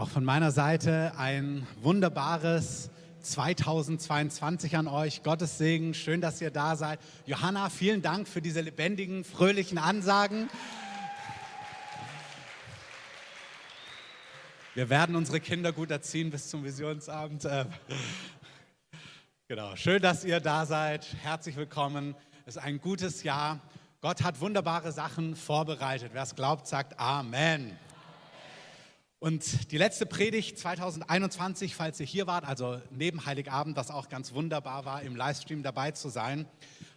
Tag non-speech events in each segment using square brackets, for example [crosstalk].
Auch von meiner Seite ein wunderbares 2022 an euch. Gottes Segen, schön, dass ihr da seid. Johanna, vielen Dank für diese lebendigen, fröhlichen Ansagen. Wir werden unsere Kinder gut erziehen bis zum Visionsabend. Äh, genau, schön, dass ihr da seid. Herzlich willkommen. Es ist ein gutes Jahr. Gott hat wunderbare Sachen vorbereitet. Wer es glaubt, sagt Amen. Und die letzte Predigt 2021, falls ihr hier wart, also neben Heiligabend, was auch ganz wunderbar war, im Livestream dabei zu sein,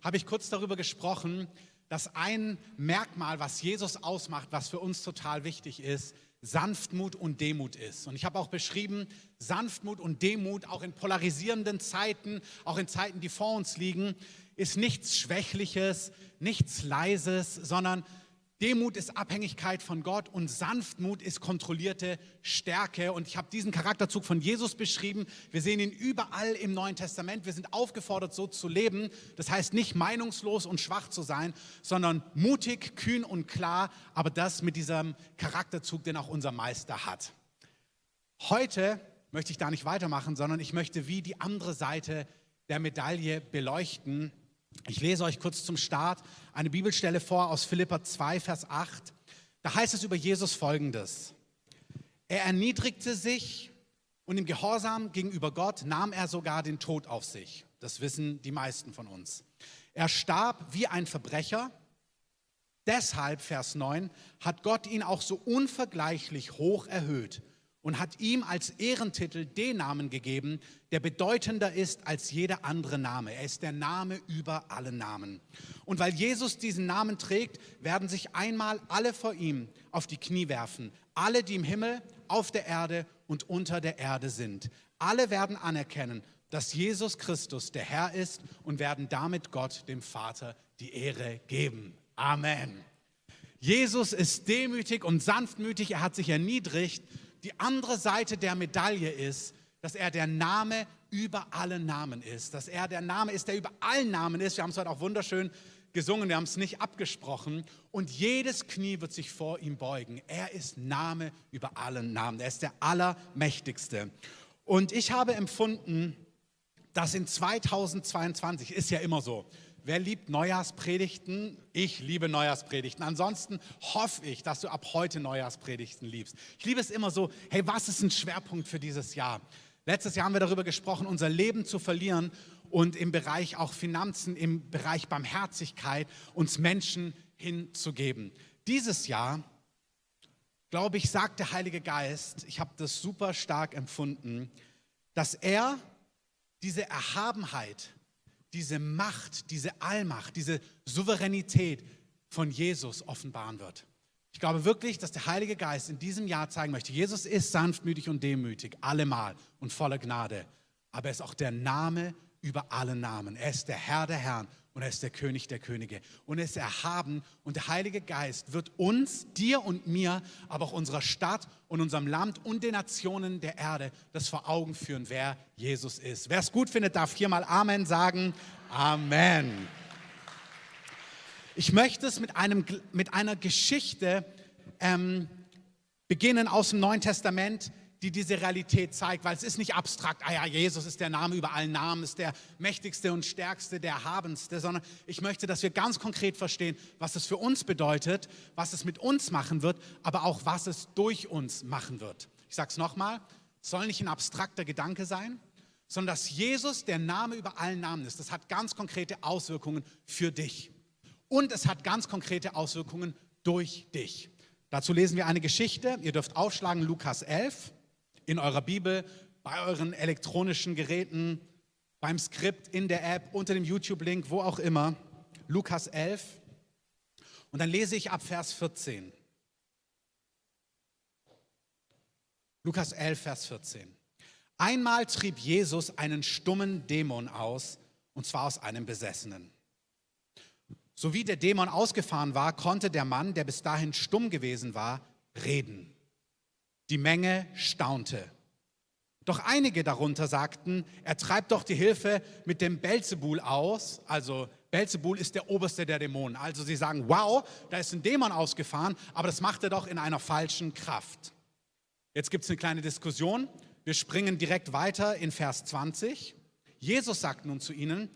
habe ich kurz darüber gesprochen, dass ein Merkmal, was Jesus ausmacht, was für uns total wichtig ist, Sanftmut und Demut ist. Und ich habe auch beschrieben, Sanftmut und Demut, auch in polarisierenden Zeiten, auch in Zeiten, die vor uns liegen, ist nichts Schwächliches, nichts Leises, sondern Demut ist Abhängigkeit von Gott und Sanftmut ist kontrollierte Stärke. Und ich habe diesen Charakterzug von Jesus beschrieben. Wir sehen ihn überall im Neuen Testament. Wir sind aufgefordert, so zu leben. Das heißt nicht meinungslos und schwach zu sein, sondern mutig, kühn und klar, aber das mit diesem Charakterzug, den auch unser Meister hat. Heute möchte ich da nicht weitermachen, sondern ich möchte wie die andere Seite der Medaille beleuchten ich lese euch kurz zum Start eine Bibelstelle vor aus Philippa 2, Vers 8. Da heißt es über Jesus folgendes. Er erniedrigte sich und im Gehorsam gegenüber Gott nahm er sogar den Tod auf sich. Das wissen die meisten von uns. Er starb wie ein Verbrecher. Deshalb, Vers 9, hat Gott ihn auch so unvergleichlich hoch erhöht und hat ihm als Ehrentitel den Namen gegeben, der bedeutender ist als jeder andere Name. Er ist der Name über alle Namen. Und weil Jesus diesen Namen trägt, werden sich einmal alle vor ihm auf die Knie werfen. Alle, die im Himmel, auf der Erde und unter der Erde sind. Alle werden anerkennen, dass Jesus Christus der Herr ist und werden damit Gott, dem Vater, die Ehre geben. Amen. Jesus ist demütig und sanftmütig, er hat sich erniedrigt die andere Seite der Medaille ist, dass er der Name über alle Namen ist, dass er der Name ist, der über allen Namen ist. Wir haben es heute auch wunderschön gesungen, wir haben es nicht abgesprochen. Und jedes Knie wird sich vor ihm beugen. Er ist Name über allen Namen. Er ist der Allermächtigste. Und ich habe empfunden, dass in 2022, ist ja immer so, Wer liebt Neujahrspredigten? Ich liebe Neujahrspredigten. Ansonsten hoffe ich, dass du ab heute Neujahrspredigten liebst. Ich liebe es immer so, hey, was ist ein Schwerpunkt für dieses Jahr? Letztes Jahr haben wir darüber gesprochen, unser Leben zu verlieren und im Bereich auch Finanzen, im Bereich Barmherzigkeit uns Menschen hinzugeben. Dieses Jahr, glaube ich, sagt der Heilige Geist, ich habe das super stark empfunden, dass er diese Erhabenheit, diese Macht, diese Allmacht, diese Souveränität von Jesus offenbaren wird. Ich glaube wirklich, dass der Heilige Geist in diesem Jahr zeigen möchte, Jesus ist sanftmütig und demütig, allemal und voller Gnade. Aber er ist auch der Name über alle Namen. Er ist der Herr der Herren und er ist der König der Könige. Und er ist erhaben und der Heilige Geist wird uns, dir und mir, aber auch unserer Stadt und unserem Land und den Nationen der Erde das vor Augen führen, wer Jesus ist. Wer es gut findet, darf hier mal Amen sagen. Amen. Ich möchte es mit, einem, mit einer Geschichte ähm, beginnen aus dem Neuen Testament, die diese Realität zeigt, weil es ist nicht abstrakt, ah ja, Jesus ist der Name über allen Namen, ist der mächtigste und stärkste, der erhabenste, sondern ich möchte, dass wir ganz konkret verstehen, was es für uns bedeutet, was es mit uns machen wird, aber auch was es durch uns machen wird. Ich sage es nochmal, es soll nicht ein abstrakter Gedanke sein, sondern dass Jesus der Name über allen Namen ist. Das hat ganz konkrete Auswirkungen für dich. Und es hat ganz konkrete Auswirkungen durch dich. Dazu lesen wir eine Geschichte. Ihr dürft aufschlagen Lukas 11 in eurer Bibel, bei euren elektronischen Geräten, beim Skript, in der App, unter dem YouTube-Link, wo auch immer. Lukas 11. Und dann lese ich ab Vers 14. Lukas 11, Vers 14. Einmal trieb Jesus einen stummen Dämon aus, und zwar aus einem Besessenen. So wie der Dämon ausgefahren war, konnte der Mann, der bis dahin stumm gewesen war, reden. Die Menge staunte. Doch einige darunter sagten, er treibt doch die Hilfe mit dem Belzebul aus. Also Belzebul ist der oberste der Dämonen. Also sie sagen, wow, da ist ein Dämon ausgefahren, aber das macht er doch in einer falschen Kraft. Jetzt gibt es eine kleine Diskussion. Wir springen direkt weiter in Vers 20. Jesus sagt nun zu ihnen,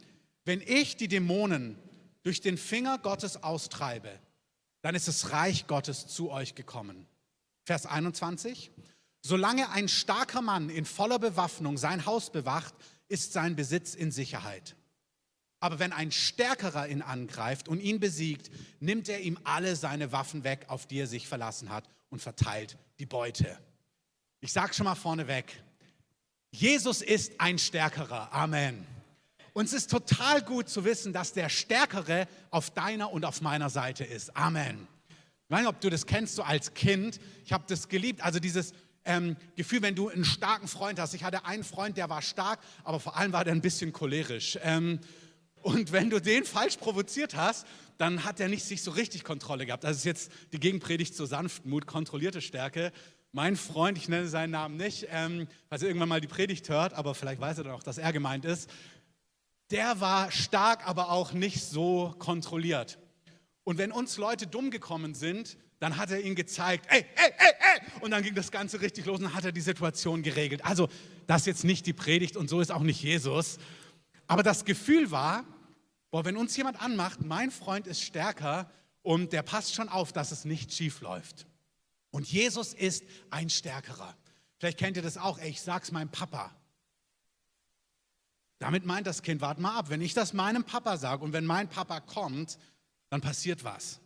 wenn ich die Dämonen durch den Finger Gottes austreibe, dann ist das Reich Gottes zu euch gekommen. Vers 21. Solange ein starker Mann in voller Bewaffnung sein Haus bewacht, ist sein Besitz in Sicherheit. Aber wenn ein Stärkerer ihn angreift und ihn besiegt, nimmt er ihm alle seine Waffen weg, auf die er sich verlassen hat, und verteilt die Beute. Ich sage schon mal vorneweg, Jesus ist ein Stärkerer. Amen. Und es ist total gut zu wissen, dass der Stärkere auf deiner und auf meiner Seite ist. Amen. Ich weiß nicht, ob du das kennst, so als Kind. Ich habe das geliebt. Also dieses ähm, Gefühl, wenn du einen starken Freund hast. Ich hatte einen Freund, der war stark, aber vor allem war der ein bisschen cholerisch. Ähm, und wenn du den falsch provoziert hast, dann hat er nicht sich so richtig Kontrolle gehabt. Das ist jetzt die Gegenpredigt zur Sanftmut, kontrollierte Stärke. Mein Freund, ich nenne seinen Namen nicht, ähm, falls er irgendwann mal die Predigt hört, aber vielleicht weiß er dann auch, dass er gemeint ist, der war stark, aber auch nicht so kontrolliert. Und wenn uns Leute dumm gekommen sind, dann hat er ihnen gezeigt, ey, ey, ey, ey, und dann ging das Ganze richtig los und hat er die Situation geregelt. Also, das ist jetzt nicht die Predigt und so ist auch nicht Jesus. Aber das Gefühl war, boah, wenn uns jemand anmacht, mein Freund ist stärker und der passt schon auf, dass es nicht schief läuft. Und Jesus ist ein Stärkerer. Vielleicht kennt ihr das auch, ey, ich sag's meinem Papa. Damit meint das Kind, warte mal ab, wenn ich das meinem Papa sage und wenn mein Papa kommt, dann passiert was.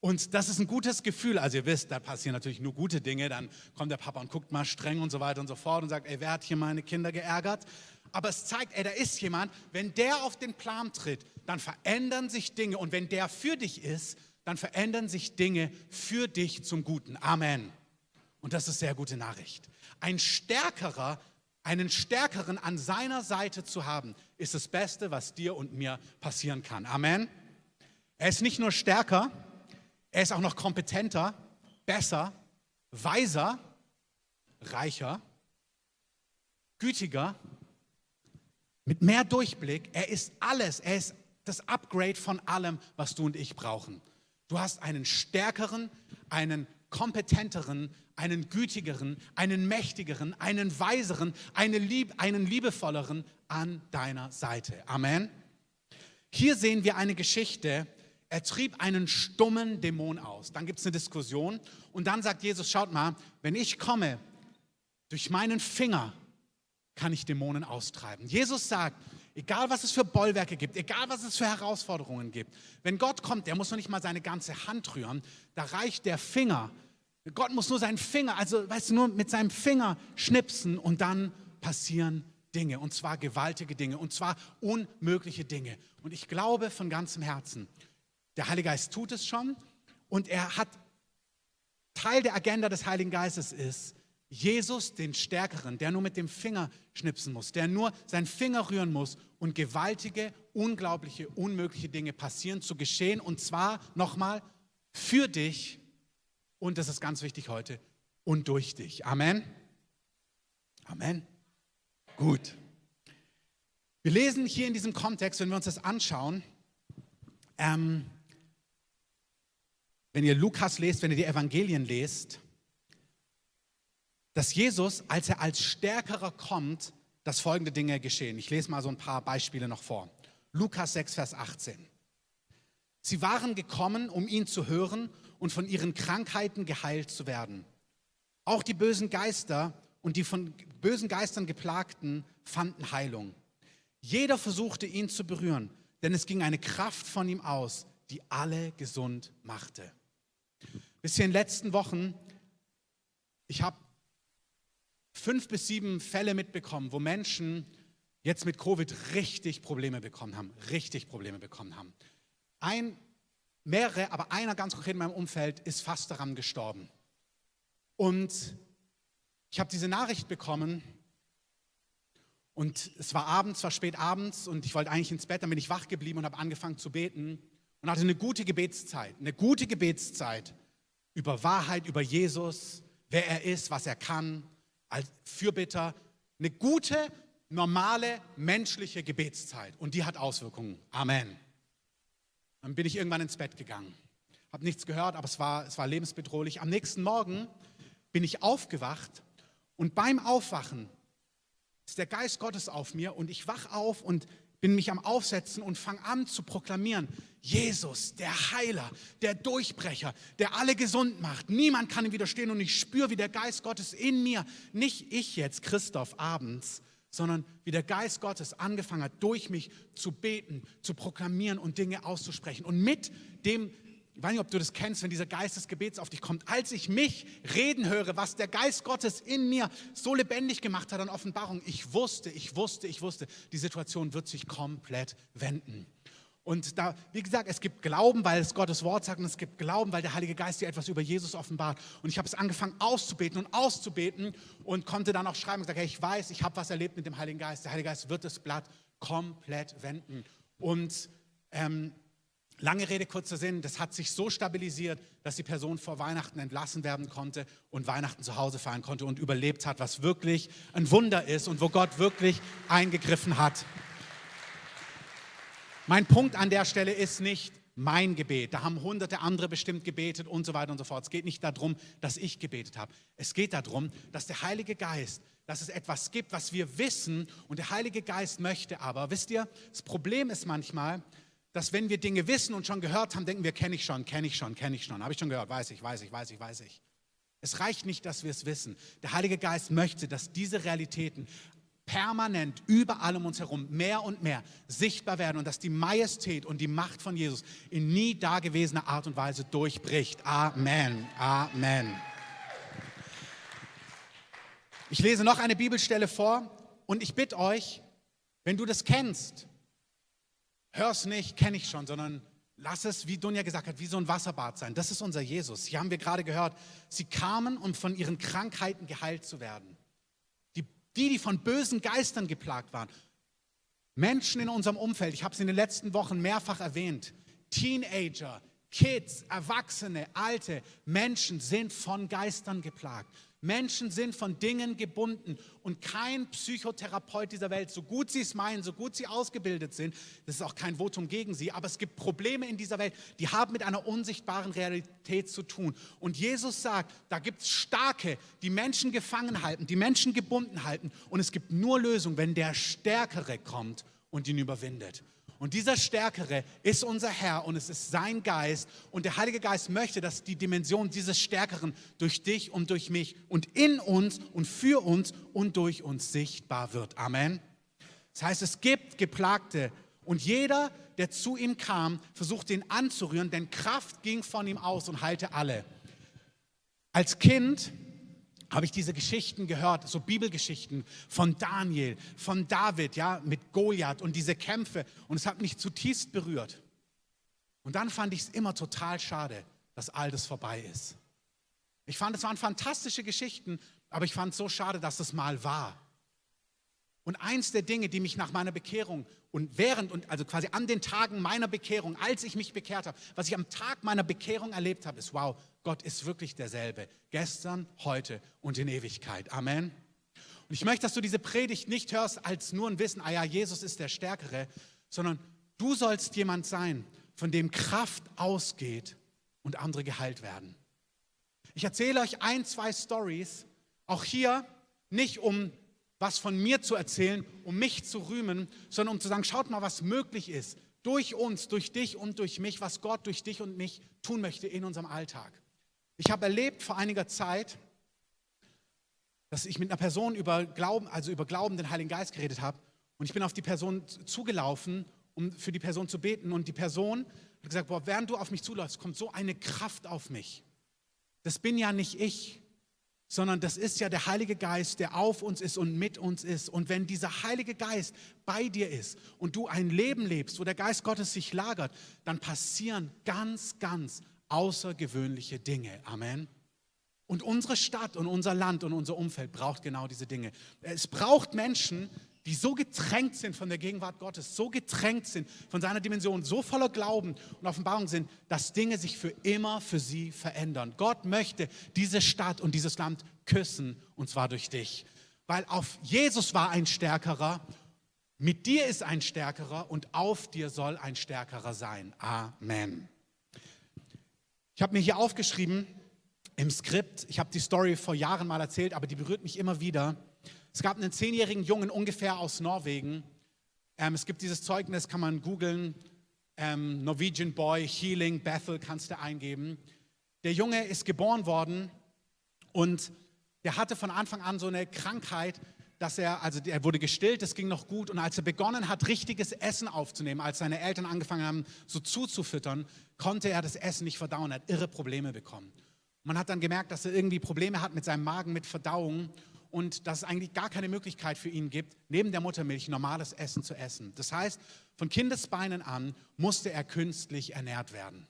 Und das ist ein gutes Gefühl. Also ihr wisst, da passieren natürlich nur gute Dinge. Dann kommt der Papa und guckt mal streng und so weiter und so fort und sagt, ey, wer hat hier meine Kinder geärgert? Aber es zeigt, ey, da ist jemand, wenn der auf den Plan tritt, dann verändern sich Dinge. Und wenn der für dich ist, dann verändern sich Dinge für dich zum Guten. Amen. Und das ist sehr gute Nachricht. Ein stärkerer einen Stärkeren an seiner Seite zu haben, ist das Beste, was dir und mir passieren kann. Amen. Er ist nicht nur stärker, er ist auch noch kompetenter, besser, weiser, reicher, gütiger, mit mehr Durchblick. Er ist alles. Er ist das Upgrade von allem, was du und ich brauchen. Du hast einen stärkeren, einen kompetenteren, einen gütigeren, einen mächtigeren, einen weiseren, eine lieb, einen liebevolleren an deiner Seite. Amen. Hier sehen wir eine Geschichte. Er trieb einen stummen Dämon aus. Dann gibt es eine Diskussion und dann sagt Jesus, schaut mal, wenn ich komme, durch meinen Finger kann ich Dämonen austreiben. Jesus sagt, egal was es für Bollwerke gibt, egal was es für Herausforderungen gibt, wenn Gott kommt, der muss noch nicht mal seine ganze Hand rühren, da reicht der Finger Gott muss nur seinen Finger, also weißt du, nur mit seinem Finger schnipsen und dann passieren Dinge und zwar gewaltige Dinge und zwar unmögliche Dinge. Und ich glaube von ganzem Herzen, der Heilige Geist tut es schon und er hat Teil der Agenda des Heiligen Geistes ist, Jesus, den Stärkeren, der nur mit dem Finger schnipsen muss, der nur seinen Finger rühren muss und gewaltige, unglaubliche, unmögliche Dinge passieren, zu geschehen und zwar nochmal für dich und das ist ganz wichtig heute und durch dich. Amen. Amen. Gut. Wir lesen hier in diesem Kontext, wenn wir uns das anschauen, ähm, wenn ihr Lukas lest, wenn ihr die Evangelien lest, dass Jesus, als er als Stärkerer kommt, dass folgende Dinge geschehen. Ich lese mal so ein paar Beispiele noch vor. Lukas 6, Vers 18. Sie waren gekommen, um ihn zu hören und von ihren Krankheiten geheilt zu werden. Auch die bösen Geister und die von bösen Geistern geplagten fanden Heilung. Jeder versuchte ihn zu berühren, denn es ging eine Kraft von ihm aus, die alle gesund machte. Bis in den letzten Wochen, ich habe fünf bis sieben Fälle mitbekommen, wo Menschen jetzt mit Covid richtig Probleme bekommen haben, richtig Probleme bekommen haben. Ein mehrere, aber einer ganz konkret in meinem Umfeld ist fast daran gestorben. Und ich habe diese Nachricht bekommen und es war abends, war spät abends und ich wollte eigentlich ins Bett, dann bin ich wach geblieben und habe angefangen zu beten und hatte eine gute Gebetszeit, eine gute Gebetszeit über Wahrheit, über Jesus, wer er ist, was er kann, als Fürbitter, eine gute, normale, menschliche Gebetszeit und die hat Auswirkungen. Amen. Dann bin ich irgendwann ins Bett gegangen. Habe nichts gehört, aber es war, es war lebensbedrohlich. Am nächsten Morgen bin ich aufgewacht und beim Aufwachen ist der Geist Gottes auf mir und ich wach auf und bin mich am Aufsetzen und fange an zu proklamieren, Jesus, der Heiler, der Durchbrecher, der alle gesund macht. Niemand kann ihm widerstehen und ich spüre, wie der Geist Gottes in mir, nicht ich jetzt, Christoph, abends, sondern wie der Geist Gottes angefangen hat, durch mich zu beten, zu proklamieren und Dinge auszusprechen. Und mit dem ich weiß nicht, ob du das kennst, wenn dieser Geist des Gebets auf dich kommt. Als ich mich reden höre, was der Geist Gottes in mir so lebendig gemacht hat an Offenbarung, ich wusste, ich wusste, ich wusste, die Situation wird sich komplett wenden. Und da, wie gesagt, es gibt Glauben, weil es Gottes Wort sagt, und es gibt Glauben, weil der Heilige Geist dir etwas über Jesus offenbart. Und ich habe es angefangen auszubeten und auszubeten und konnte dann auch schreiben und sagen, hey, ich weiß, ich habe was erlebt mit dem Heiligen Geist. Der Heilige Geist wird das Blatt komplett wenden. Und ähm, Lange Rede, kurzer Sinn, das hat sich so stabilisiert, dass die Person vor Weihnachten entlassen werden konnte und Weihnachten zu Hause feiern konnte und überlebt hat, was wirklich ein Wunder ist und wo Gott wirklich eingegriffen hat. Mein Punkt an der Stelle ist nicht mein Gebet. Da haben hunderte andere bestimmt gebetet und so weiter und so fort. Es geht nicht darum, dass ich gebetet habe. Es geht darum, dass der Heilige Geist, dass es etwas gibt, was wir wissen und der Heilige Geist möchte aber. Wisst ihr, das Problem ist manchmal, dass wenn wir Dinge wissen und schon gehört haben, denken wir, kenne ich schon, kenne ich schon, kenne ich schon, habe ich schon gehört, weiß ich, weiß ich, weiß ich, weiß ich. Es reicht nicht, dass wir es wissen. Der Heilige Geist möchte, dass diese Realitäten permanent überall um uns herum mehr und mehr sichtbar werden und dass die Majestät und die Macht von Jesus in nie dagewesener Art und Weise durchbricht. Amen. Amen. Ich lese noch eine Bibelstelle vor und ich bitte euch, wenn du das kennst, hör es nicht, kenne ich schon, sondern lass es, wie Dunja gesagt hat, wie so ein Wasserbad sein. Das ist unser Jesus. Hier haben wir gerade gehört, sie kamen, um von ihren Krankheiten geheilt zu werden. Die, die, die von bösen Geistern geplagt waren. Menschen in unserem Umfeld, ich habe es in den letzten Wochen mehrfach erwähnt, Teenager, Kids, Erwachsene, alte Menschen sind von Geistern geplagt. Menschen sind von Dingen gebunden und kein Psychotherapeut dieser Welt, so gut sie es meinen, so gut sie ausgebildet sind, das ist auch kein Votum gegen sie, aber es gibt Probleme in dieser Welt, die haben mit einer unsichtbaren Realität zu tun. Und Jesus sagt, da gibt es Starke, die Menschen gefangen halten, die Menschen gebunden halten und es gibt nur Lösung, wenn der Stärkere kommt und ihn überwindet. Und dieser Stärkere ist unser Herr und es ist sein Geist. Und der Heilige Geist möchte, dass die Dimension dieses Stärkeren durch dich und durch mich und in uns und für uns und durch uns sichtbar wird. Amen. Das heißt, es gibt Geplagte und jeder, der zu ihm kam, versuchte ihn anzurühren, denn Kraft ging von ihm aus und heilte alle. Als Kind habe ich diese Geschichten gehört, so Bibelgeschichten von Daniel, von David, ja, mit Goliath und diese Kämpfe und es hat mich zutiefst berührt. Und dann fand ich es immer total schade, dass all das vorbei ist. Ich fand, es waren fantastische Geschichten, aber ich fand es so schade, dass es mal war. Und eins der Dinge, die mich nach meiner Bekehrung und während und also quasi an den Tagen meiner Bekehrung, als ich mich bekehrt habe, was ich am Tag meiner Bekehrung erlebt habe, ist, wow, Gott ist wirklich derselbe. Gestern, heute und in Ewigkeit. Amen. Und ich möchte, dass du diese Predigt nicht hörst als nur ein Wissen, ah ja, Jesus ist der Stärkere, sondern du sollst jemand sein, von dem Kraft ausgeht und andere geheilt werden. Ich erzähle euch ein, zwei Stories, auch hier nicht um was von mir zu erzählen, um mich zu rühmen, sondern um zu sagen, schaut mal, was möglich ist durch uns, durch dich und durch mich, was Gott durch dich und mich tun möchte in unserem Alltag. Ich habe erlebt vor einiger Zeit, dass ich mit einer Person über Glauben, also über Glauben den Heiligen Geist geredet habe und ich bin auf die Person zugelaufen, um für die Person zu beten und die Person hat gesagt, boah, während du auf mich zuläufst, kommt so eine Kraft auf mich. Das bin ja nicht ich sondern das ist ja der Heilige Geist, der auf uns ist und mit uns ist. Und wenn dieser Heilige Geist bei dir ist und du ein Leben lebst, wo der Geist Gottes sich lagert, dann passieren ganz, ganz außergewöhnliche Dinge. Amen. Und unsere Stadt und unser Land und unser Umfeld braucht genau diese Dinge. Es braucht Menschen, die so getränkt sind von der Gegenwart Gottes, so getränkt sind von seiner Dimension, so voller Glauben und Offenbarung sind, dass Dinge sich für immer für sie verändern. Gott möchte diese Stadt und dieses Land küssen, und zwar durch dich. Weil auf Jesus war ein Stärkerer, mit dir ist ein Stärkerer und auf dir soll ein Stärkerer sein. Amen. Ich habe mir hier aufgeschrieben, im Skript. Ich habe die Story vor Jahren mal erzählt, aber die berührt mich immer wieder. Es gab einen zehnjährigen Jungen ungefähr aus Norwegen. Ähm, es gibt dieses Zeugnis, kann man googeln. Ähm, Norwegian Boy Healing Bethel kannst du eingeben. Der Junge ist geboren worden und der hatte von Anfang an so eine Krankheit, dass er, also er wurde gestillt, das ging noch gut. Und als er begonnen hat, richtiges Essen aufzunehmen, als seine Eltern angefangen haben, so zuzufüttern, konnte er das Essen nicht verdauen, er hat irre Probleme bekommen. Man hat dann gemerkt, dass er irgendwie Probleme hat mit seinem Magen, mit Verdauung und dass es eigentlich gar keine Möglichkeit für ihn gibt, neben der Muttermilch normales Essen zu essen. Das heißt, von Kindesbeinen an musste er künstlich ernährt werden.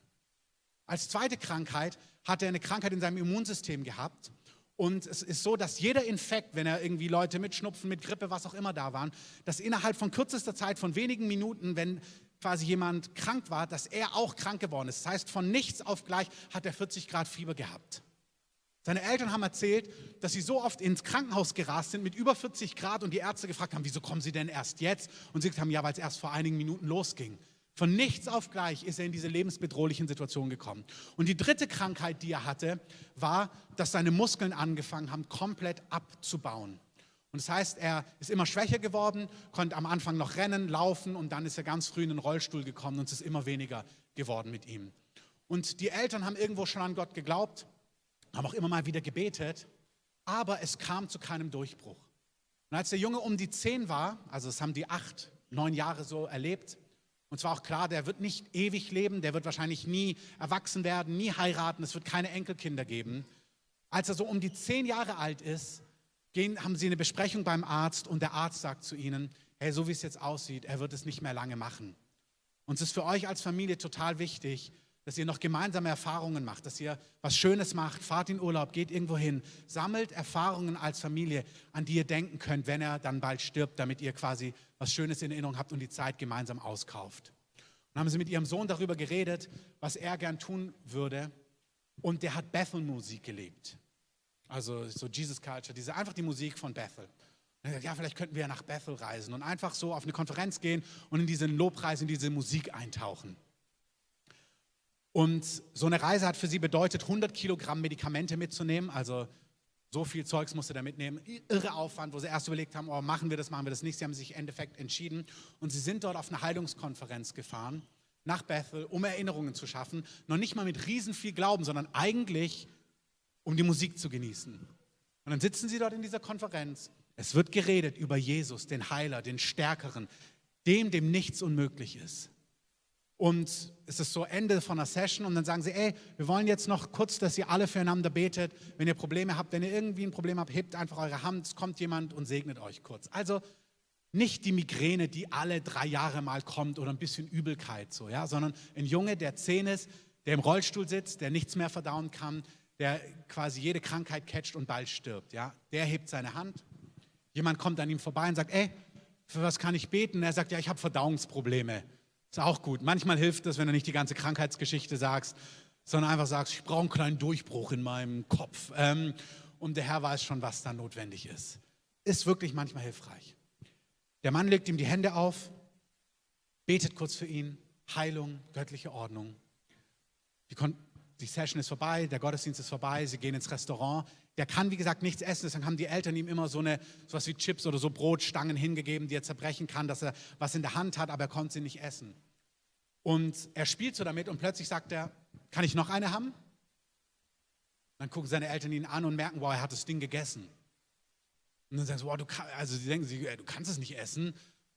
Als zweite Krankheit hat er eine Krankheit in seinem Immunsystem gehabt. Und es ist so, dass jeder Infekt, wenn er irgendwie Leute mit Schnupfen, mit Grippe, was auch immer da waren, dass innerhalb von kürzester Zeit, von wenigen Minuten, wenn quasi jemand krank war, dass er auch krank geworden ist. Das heißt, von nichts auf gleich hat er 40 Grad Fieber gehabt. Seine Eltern haben erzählt, dass sie so oft ins Krankenhaus gerast sind mit über 40 Grad und die Ärzte gefragt haben, wieso kommen sie denn erst jetzt? Und sie gesagt haben, ja, weil es erst vor einigen Minuten losging. Von nichts auf gleich ist er in diese lebensbedrohlichen Situation gekommen. Und die dritte Krankheit, die er hatte, war, dass seine Muskeln angefangen haben, komplett abzubauen. Und das heißt, er ist immer schwächer geworden, konnte am Anfang noch rennen, laufen und dann ist er ganz früh in den Rollstuhl gekommen und es ist immer weniger geworden mit ihm. Und die Eltern haben irgendwo schon an Gott geglaubt, haben auch immer mal wieder gebetet, aber es kam zu keinem Durchbruch. Und als der Junge um die zehn war, also das haben die acht, neun Jahre so erlebt, und zwar auch klar, der wird nicht ewig leben, der wird wahrscheinlich nie erwachsen werden, nie heiraten, es wird keine Enkelkinder geben. Als er so um die zehn Jahre alt ist, gehen, haben sie eine Besprechung beim Arzt und der Arzt sagt zu ihnen, hey, so wie es jetzt aussieht, er wird es nicht mehr lange machen. Und es ist für euch als Familie total wichtig, dass ihr noch gemeinsame Erfahrungen macht, dass ihr was Schönes macht, fahrt in Urlaub, geht irgendwo hin, sammelt Erfahrungen als Familie, an die ihr denken könnt, wenn er dann bald stirbt, damit ihr quasi was Schönes in Erinnerung habt und die Zeit gemeinsam auskauft. Und haben sie mit ihrem Sohn darüber geredet, was er gern tun würde. Und der hat Bethel-Musik gelebt. Also so Jesus Culture, diese, einfach die Musik von Bethel. Ja, vielleicht könnten wir ja nach Bethel reisen und einfach so auf eine Konferenz gehen und in diesen Lobpreis, in diese Musik eintauchen. Und so eine Reise hat für sie bedeutet, 100 Kilogramm Medikamente mitzunehmen. Also so viel Zeugs musste er mitnehmen. Irre Aufwand, wo sie erst überlegt haben, oh, machen wir das, machen wir das nicht. Sie haben sich im Endeffekt entschieden. Und sie sind dort auf eine Heilungskonferenz gefahren, nach Bethel, um Erinnerungen zu schaffen. Noch nicht mal mit riesen viel Glauben, sondern eigentlich, um die Musik zu genießen. Und dann sitzen sie dort in dieser Konferenz. Es wird geredet über Jesus, den Heiler, den Stärkeren, dem, dem nichts unmöglich ist. Und es ist so Ende von einer Session und dann sagen sie, ey, wir wollen jetzt noch kurz, dass ihr alle füreinander betet. Wenn ihr Probleme habt, wenn ihr irgendwie ein Problem habt, hebt einfach eure Hand, es kommt jemand und segnet euch kurz. Also nicht die Migräne, die alle drei Jahre mal kommt oder ein bisschen Übelkeit, so, ja, sondern ein Junge, der zehn ist, der im Rollstuhl sitzt, der nichts mehr verdauen kann, der quasi jede Krankheit catcht und bald stirbt, ja. Der hebt seine Hand. Jemand kommt an ihm vorbei und sagt, ey, für was kann ich beten? er sagt, ja, ich habe Verdauungsprobleme. Ist auch gut. Manchmal hilft es, wenn du nicht die ganze Krankheitsgeschichte sagst, sondern einfach sagst, ich brauche einen kleinen Durchbruch in meinem Kopf. Ähm, und der Herr weiß schon, was da notwendig ist. Ist wirklich manchmal hilfreich. Der Mann legt ihm die Hände auf, betet kurz für ihn, Heilung, göttliche Ordnung. Die, die Session ist vorbei, der Gottesdienst ist vorbei, sie gehen ins Restaurant. Der kann, wie gesagt, nichts essen, deswegen haben die Eltern ihm immer so eine, sowas wie Chips oder so Brotstangen hingegeben, die er zerbrechen kann, dass er was in der Hand hat, aber er konnte sie nicht essen. Und er spielt so damit und plötzlich sagt er, kann ich noch eine haben? Dann gucken seine Eltern ihn an und merken, wow, er hat das Ding gegessen. Und dann sagen sie, wow, du kann, also sie denken, sie, du kannst es nicht essen.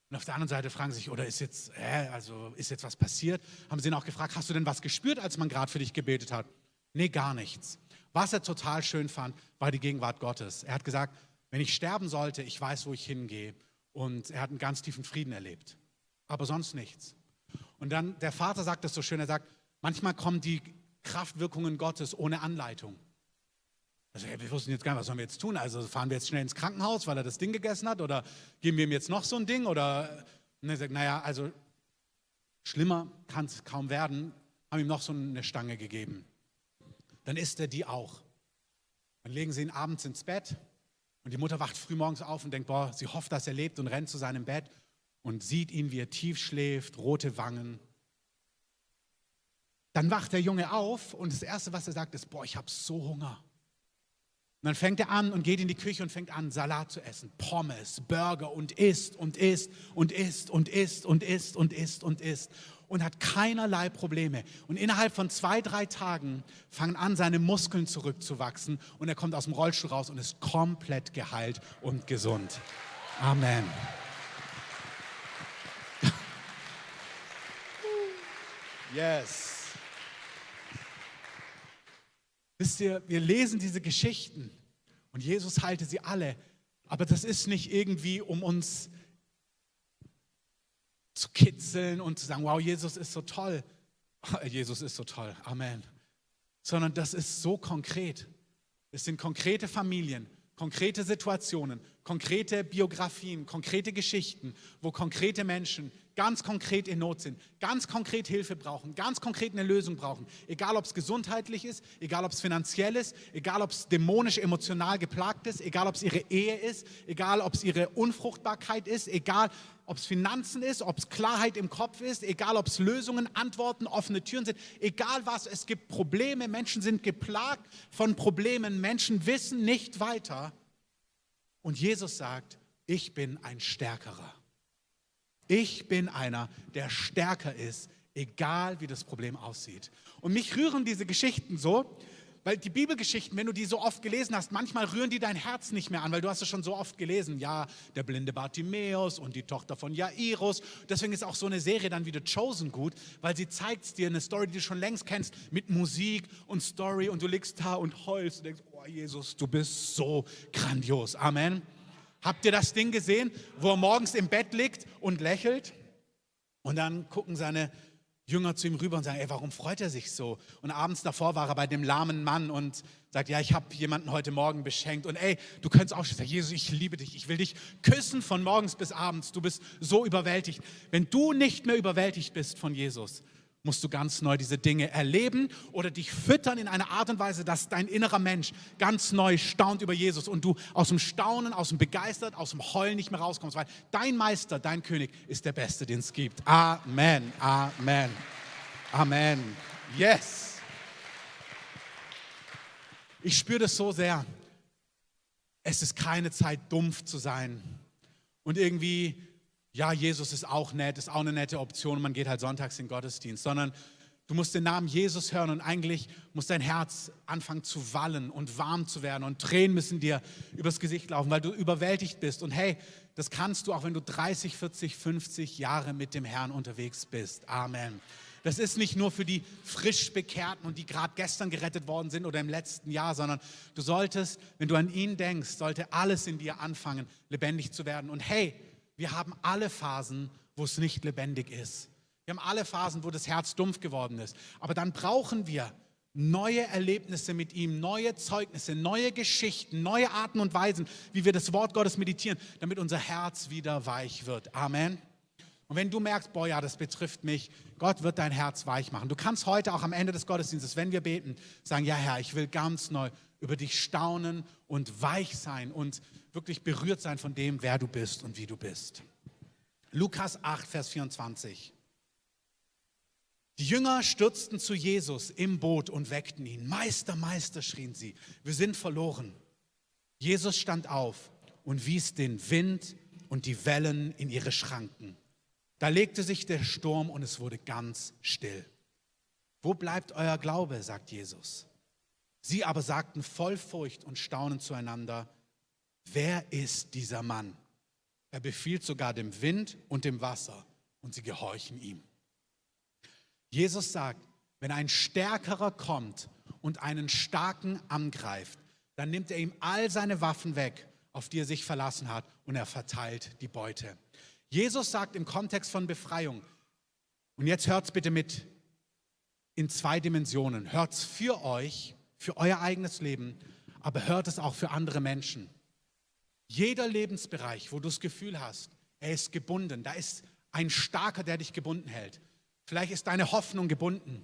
Und auf der anderen Seite fragen sie sich, oder ist jetzt, äh, also ist jetzt was passiert? Haben sie ihn auch gefragt, hast du denn was gespürt, als man gerade für dich gebetet hat? Nee, gar nichts. Was er total schön fand, war die Gegenwart Gottes. Er hat gesagt, wenn ich sterben sollte, ich weiß, wo ich hingehe. Und er hat einen ganz tiefen Frieden erlebt. Aber sonst nichts. Und dann, der Vater sagt das so schön, er sagt, manchmal kommen die Kraftwirkungen Gottes ohne Anleitung. Also, wir wussten jetzt gar nicht, was sollen wir jetzt tun? Also fahren wir jetzt schnell ins Krankenhaus, weil er das Ding gegessen hat? Oder geben wir ihm jetzt noch so ein Ding? Oder und er sagt, naja, also schlimmer kann es kaum werden, haben ihm noch so eine Stange gegeben dann isst er die auch. Dann legen sie ihn abends ins Bett und die Mutter wacht früh morgens auf und denkt, boah, sie hofft, dass er lebt und rennt zu seinem Bett und sieht ihn, wie er tief schläft, rote Wangen. Dann wacht der Junge auf und das Erste, was er sagt, ist, boah, ich habe so Hunger. Und dann fängt er an und geht in die Küche und fängt an, Salat zu essen, Pommes, Burger und isst und isst und isst und isst und isst und isst und isst und hat keinerlei Probleme. Und innerhalb von zwei, drei Tagen fangen an, seine Muskeln zurückzuwachsen und er kommt aus dem Rollstuhl raus und ist komplett geheilt und gesund. Amen. [laughs] Yes. Wisst ihr, wir lesen diese Geschichten und Jesus heilte sie alle, aber das ist nicht irgendwie, um uns zu kitzeln und zu sagen, wow, Jesus ist so toll. [laughs] Jesus ist so toll, Amen. Sondern das ist so konkret. Es sind konkrete Familien, konkrete Situationen, konkrete Biografien, konkrete Geschichten, wo konkrete Menschen ganz konkret in Not sind, ganz konkret Hilfe brauchen, ganz konkret eine Lösung brauchen. Egal, ob es gesundheitlich ist, egal, ob es finanziell ist, egal, ob es dämonisch emotional geplagt ist, egal, ob es ihre Ehe ist, egal, ob es ihre Unfruchtbarkeit ist, egal, ob es Finanzen ist, ob es Klarheit im Kopf ist, egal, ob es Lösungen, Antworten, offene Türen sind, egal was, es gibt Probleme, Menschen sind geplagt von Problemen, Menschen wissen nicht weiter. Und Jesus sagt, ich bin ein Stärkerer. Ich bin einer, der stärker ist, egal wie das Problem aussieht. Und mich rühren diese Geschichten so, weil die Bibelgeschichten, wenn du die so oft gelesen hast, manchmal rühren die dein Herz nicht mehr an, weil du hast es schon so oft gelesen. Ja, der blinde Bartimäus und die Tochter von Jairus. Deswegen ist auch so eine Serie dann wieder Chosen gut, weil sie zeigt dir eine Story, die du schon längst kennst, mit Musik und Story und du liegst da und heulst und denkst, oh Jesus, du bist so grandios. Amen. Habt ihr das Ding gesehen, wo er morgens im Bett liegt und lächelt? Und dann gucken seine Jünger zu ihm rüber und sagen, ey, warum freut er sich so? Und abends davor war er bei dem lahmen Mann und sagt, ja, ich habe jemanden heute Morgen beschenkt. Und ey, du könntest auch sagen, Jesus, ich liebe dich, ich will dich küssen von morgens bis abends. Du bist so überwältigt. Wenn du nicht mehr überwältigt bist von Jesus, musst du ganz neu diese Dinge erleben oder dich füttern in einer Art und Weise, dass dein innerer Mensch ganz neu staunt über Jesus und du aus dem Staunen, aus dem Begeistert, aus dem Heulen nicht mehr rauskommst, weil dein Meister, dein König ist der Beste, den es gibt. Amen, Amen, Amen. Yes. Ich spüre das so sehr. Es ist keine Zeit, dumpf zu sein und irgendwie ja, Jesus ist auch nett, ist auch eine nette Option, man geht halt sonntags in den Gottesdienst, sondern du musst den Namen Jesus hören und eigentlich muss dein Herz anfangen zu wallen und warm zu werden und Tränen müssen dir übers Gesicht laufen, weil du überwältigt bist. Und hey, das kannst du auch, wenn du 30, 40, 50 Jahre mit dem Herrn unterwegs bist. Amen. Das ist nicht nur für die frisch bekehrten und die gerade gestern gerettet worden sind oder im letzten Jahr, sondern du solltest, wenn du an ihn denkst, sollte alles in dir anfangen, lebendig zu werden. Und hey, wir haben alle Phasen, wo es nicht lebendig ist. Wir haben alle Phasen, wo das Herz dumpf geworden ist. Aber dann brauchen wir neue Erlebnisse mit ihm, neue Zeugnisse, neue Geschichten, neue Arten und Weisen, wie wir das Wort Gottes meditieren, damit unser Herz wieder weich wird. Amen. Und wenn du merkst, boah, ja, das betrifft mich, Gott wird dein Herz weich machen. Du kannst heute auch am Ende des Gottesdienstes, wenn wir beten, sagen, ja Herr, ich will ganz neu über dich staunen und weich sein und wirklich berührt sein von dem, wer du bist und wie du bist. Lukas 8, Vers 24. Die Jünger stürzten zu Jesus im Boot und weckten ihn. Meister, Meister, schrien sie, wir sind verloren. Jesus stand auf und wies den Wind und die Wellen in ihre Schranken. Da legte sich der Sturm und es wurde ganz still. Wo bleibt euer Glaube? sagt Jesus. Sie aber sagten voll Furcht und Staunen zueinander, wer ist dieser Mann? Er befiehlt sogar dem Wind und dem Wasser und sie gehorchen ihm. Jesus sagt, wenn ein Stärkerer kommt und einen Starken angreift, dann nimmt er ihm all seine Waffen weg, auf die er sich verlassen hat, und er verteilt die Beute. Jesus sagt im Kontext von Befreiung, und jetzt hört es bitte mit in zwei Dimensionen. Hört es für euch, für euer eigenes Leben, aber hört es auch für andere Menschen. Jeder Lebensbereich, wo du das Gefühl hast, er ist gebunden, da ist ein Starker, der dich gebunden hält. Vielleicht ist deine Hoffnung gebunden.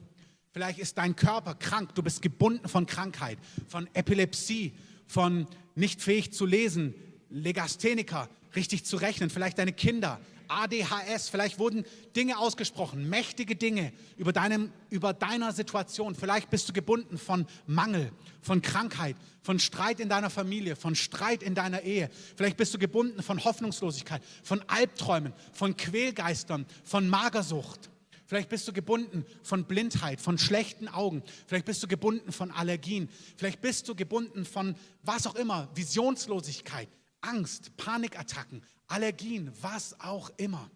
Vielleicht ist dein Körper krank. Du bist gebunden von Krankheit, von Epilepsie, von nicht fähig zu lesen, Legastheniker, richtig zu rechnen. Vielleicht deine Kinder, ADHS, vielleicht wurden Dinge ausgesprochen, mächtige Dinge über, deinem, über deiner Situation. Vielleicht bist du gebunden von Mangel, von Krankheit, von Streit in deiner Familie, von Streit in deiner Ehe. Vielleicht bist du gebunden von Hoffnungslosigkeit, von Albträumen, von Quälgeistern, von Magersucht. Vielleicht bist du gebunden von Blindheit, von schlechten Augen. Vielleicht bist du gebunden von Allergien. Vielleicht bist du gebunden von was auch immer, Visionslosigkeit, Angst, Panikattacken, Allergien, was auch immer.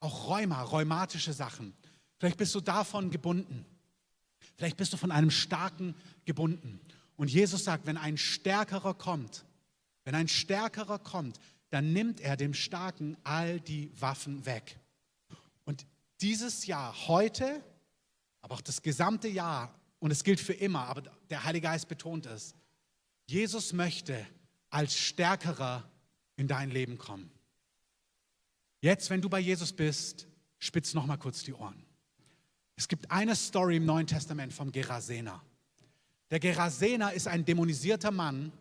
Auch Rheuma, rheumatische Sachen. Vielleicht bist du davon gebunden. Vielleicht bist du von einem Starken gebunden. Und Jesus sagt, wenn ein Stärkerer kommt, wenn ein Stärkerer kommt, dann nimmt er dem Starken all die Waffen weg. Und dieses Jahr, heute, aber auch das gesamte Jahr, und es gilt für immer, aber der Heilige Geist betont es, Jesus möchte als Stärkerer in dein Leben kommen. Jetzt, wenn du bei Jesus bist, spitz noch mal kurz die Ohren. Es gibt eine Story im Neuen Testament vom Gerasener. Der Gerasener ist ein dämonisierter Mann,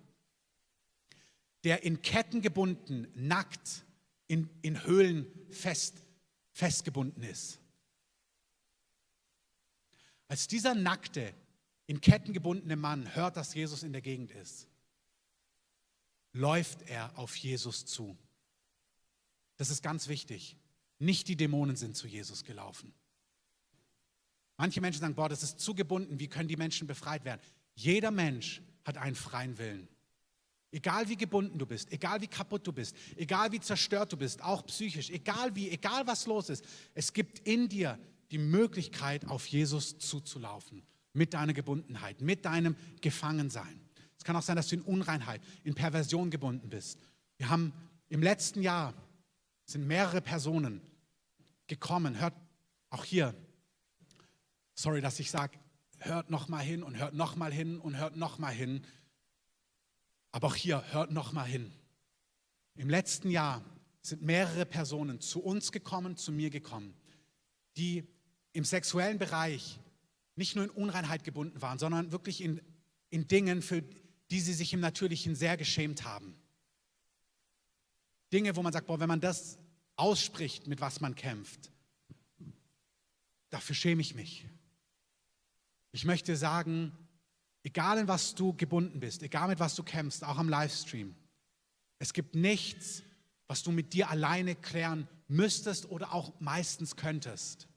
der in Ketten gebunden, nackt, in, in Höhlen fest, festgebunden ist. Als dieser nackte, in Ketten gebundene Mann hört, dass Jesus in der Gegend ist, läuft er auf Jesus zu. Das ist ganz wichtig. Nicht die Dämonen sind zu Jesus gelaufen. Manche Menschen sagen, boah, das ist zu gebunden, wie können die Menschen befreit werden? Jeder Mensch hat einen freien Willen. Egal wie gebunden du bist, egal wie kaputt du bist, egal wie zerstört du bist, auch psychisch, egal wie, egal was los ist, es gibt in dir die Möglichkeit, auf Jesus zuzulaufen. Mit deiner Gebundenheit, mit deinem Gefangensein. Es kann auch sein, dass du in Unreinheit, in Perversion gebunden bist. Wir haben im letzten Jahr sind mehrere Personen gekommen. Hört auch hier, sorry, dass ich sage, hört noch mal hin und hört noch mal hin und hört noch mal hin. Aber auch hier, hört noch mal hin. Im letzten Jahr sind mehrere Personen zu uns gekommen, zu mir gekommen, die im sexuellen Bereich nicht nur in Unreinheit gebunden waren, sondern wirklich in, in Dingen, für die sie sich im Natürlichen sehr geschämt haben. Dinge, wo man sagt, boah, wenn man das ausspricht, mit was man kämpft, dafür schäme ich mich. Ich möchte sagen, egal in was du gebunden bist, egal mit was du kämpfst, auch am Livestream, es gibt nichts, was du mit dir alleine klären müsstest oder auch meistens könntest.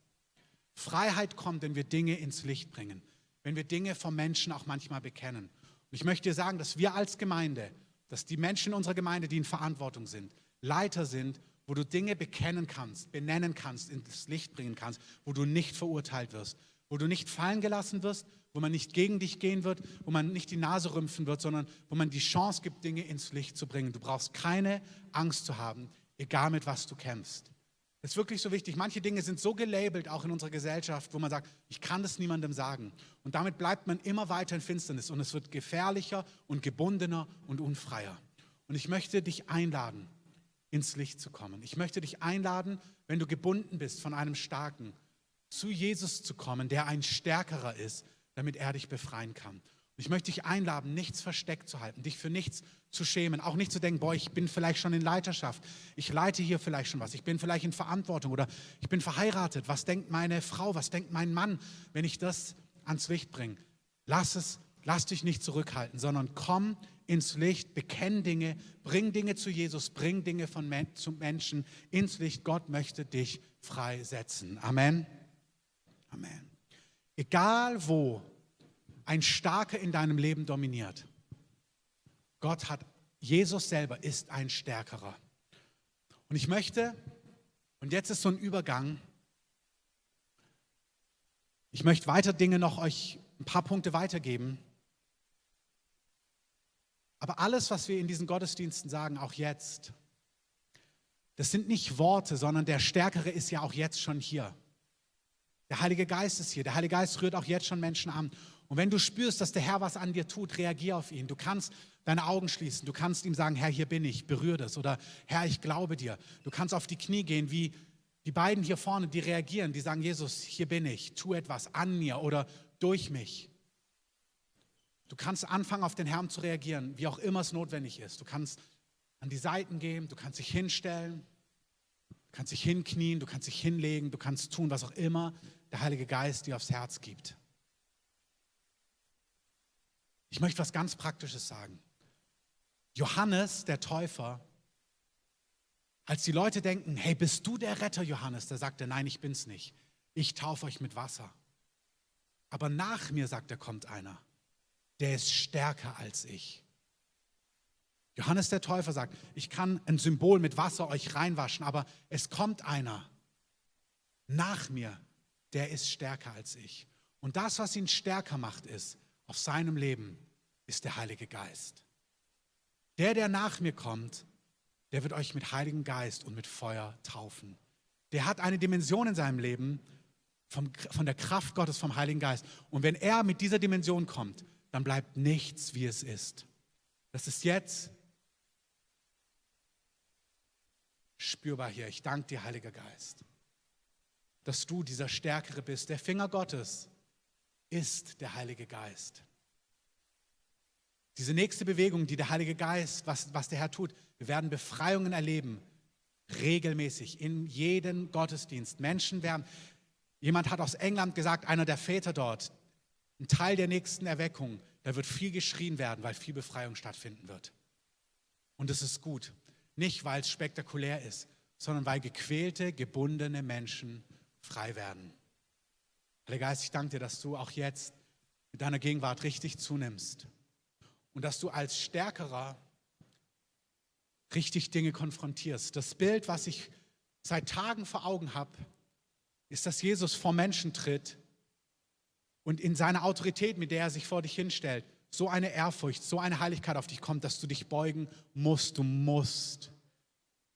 Freiheit kommt, wenn wir Dinge ins Licht bringen, wenn wir Dinge vom Menschen auch manchmal bekennen. Und ich möchte dir sagen, dass wir als Gemeinde, dass die Menschen in unserer Gemeinde, die in Verantwortung sind, Leiter sind, wo du Dinge bekennen kannst, benennen kannst, ins Licht bringen kannst, wo du nicht verurteilt wirst, wo du nicht fallen gelassen wirst, wo man nicht gegen dich gehen wird, wo man nicht die Nase rümpfen wird, sondern wo man die Chance gibt, Dinge ins Licht zu bringen. Du brauchst keine Angst zu haben, egal mit was du kämpfst. Das ist wirklich so wichtig. Manche Dinge sind so gelabelt, auch in unserer Gesellschaft, wo man sagt, ich kann das niemandem sagen. Und damit bleibt man immer weiter in Finsternis und es wird gefährlicher und gebundener und unfreier. Und ich möchte dich einladen, ins Licht zu kommen. Ich möchte dich einladen, wenn du gebunden bist von einem Starken, zu Jesus zu kommen, der ein Stärkerer ist, damit er dich befreien kann. Ich möchte dich einladen, nichts versteckt zu halten, dich für nichts zu schämen, auch nicht zu denken, boah, ich bin vielleicht schon in Leiterschaft, ich leite hier vielleicht schon was, ich bin vielleicht in Verantwortung oder ich bin verheiratet. Was denkt meine Frau, was denkt mein Mann, wenn ich das ans Licht bringe? Lass es, lass dich nicht zurückhalten, sondern komm ins Licht, bekenn Dinge, bring Dinge zu Jesus, bring Dinge von Men zu Menschen ins Licht. Gott möchte dich freisetzen. Amen. Amen. Egal wo ein Starker in deinem Leben dominiert. Gott hat, Jesus selber ist ein Stärkerer. Und ich möchte, und jetzt ist so ein Übergang, ich möchte weiter Dinge noch euch ein paar Punkte weitergeben. Aber alles, was wir in diesen Gottesdiensten sagen, auch jetzt, das sind nicht Worte, sondern der Stärkere ist ja auch jetzt schon hier. Der Heilige Geist ist hier. Der Heilige Geist rührt auch jetzt schon Menschen an. Und wenn du spürst, dass der Herr was an dir tut, reagier auf ihn. Du kannst deine Augen schließen. Du kannst ihm sagen, Herr, hier bin ich, berühre das. Oder Herr, ich glaube dir. Du kannst auf die Knie gehen, wie die beiden hier vorne, die reagieren, die sagen, Jesus, hier bin ich, tu etwas an mir oder durch mich. Du kannst anfangen, auf den Herrn zu reagieren, wie auch immer es notwendig ist. Du kannst an die Seiten gehen, du kannst dich hinstellen, du kannst dich hinknien, du kannst dich hinlegen, du kannst tun, was auch immer der Heilige Geist dir aufs Herz gibt. Ich möchte was ganz Praktisches sagen. Johannes, der Täufer, als die Leute denken, hey, bist du der Retter, Johannes? Der sagte, nein, ich bin's nicht. Ich taufe euch mit Wasser. Aber nach mir, sagt er, kommt einer, der ist stärker als ich. Johannes der Täufer sagt, ich kann ein Symbol mit Wasser euch reinwaschen, aber es kommt einer nach mir, der ist stärker als ich. Und das, was ihn stärker macht, ist, auf seinem Leben ist der Heilige Geist. Der, der nach mir kommt, der wird euch mit Heiligen Geist und mit Feuer taufen. Der hat eine Dimension in seinem Leben vom, von der Kraft Gottes, vom Heiligen Geist. Und wenn er mit dieser Dimension kommt, dann bleibt nichts, wie es ist. Das ist jetzt spürbar hier. Ich danke dir, Heiliger Geist, dass du dieser Stärkere bist. Der Finger Gottes ist der Heilige Geist. Diese nächste Bewegung, die der Heilige Geist, was, was der Herr tut, wir werden Befreiungen erleben, regelmäßig, in jedem Gottesdienst. Menschen werden, jemand hat aus England gesagt, einer der Väter dort, ein Teil der nächsten Erweckung, da wird viel geschrien werden, weil viel Befreiung stattfinden wird. Und es ist gut. Nicht, weil es spektakulär ist, sondern weil gequälte, gebundene Menschen frei werden. Heiliger Geist, ich danke dir, dass du auch jetzt mit deiner Gegenwart richtig zunimmst und dass du als Stärkerer richtig Dinge konfrontierst. Das Bild, was ich seit Tagen vor Augen habe, ist, dass Jesus vor Menschen tritt und in seiner Autorität, mit der er sich vor dich hinstellt, so eine Ehrfurcht, so eine Heiligkeit auf dich kommt, dass du dich beugen musst. Du musst.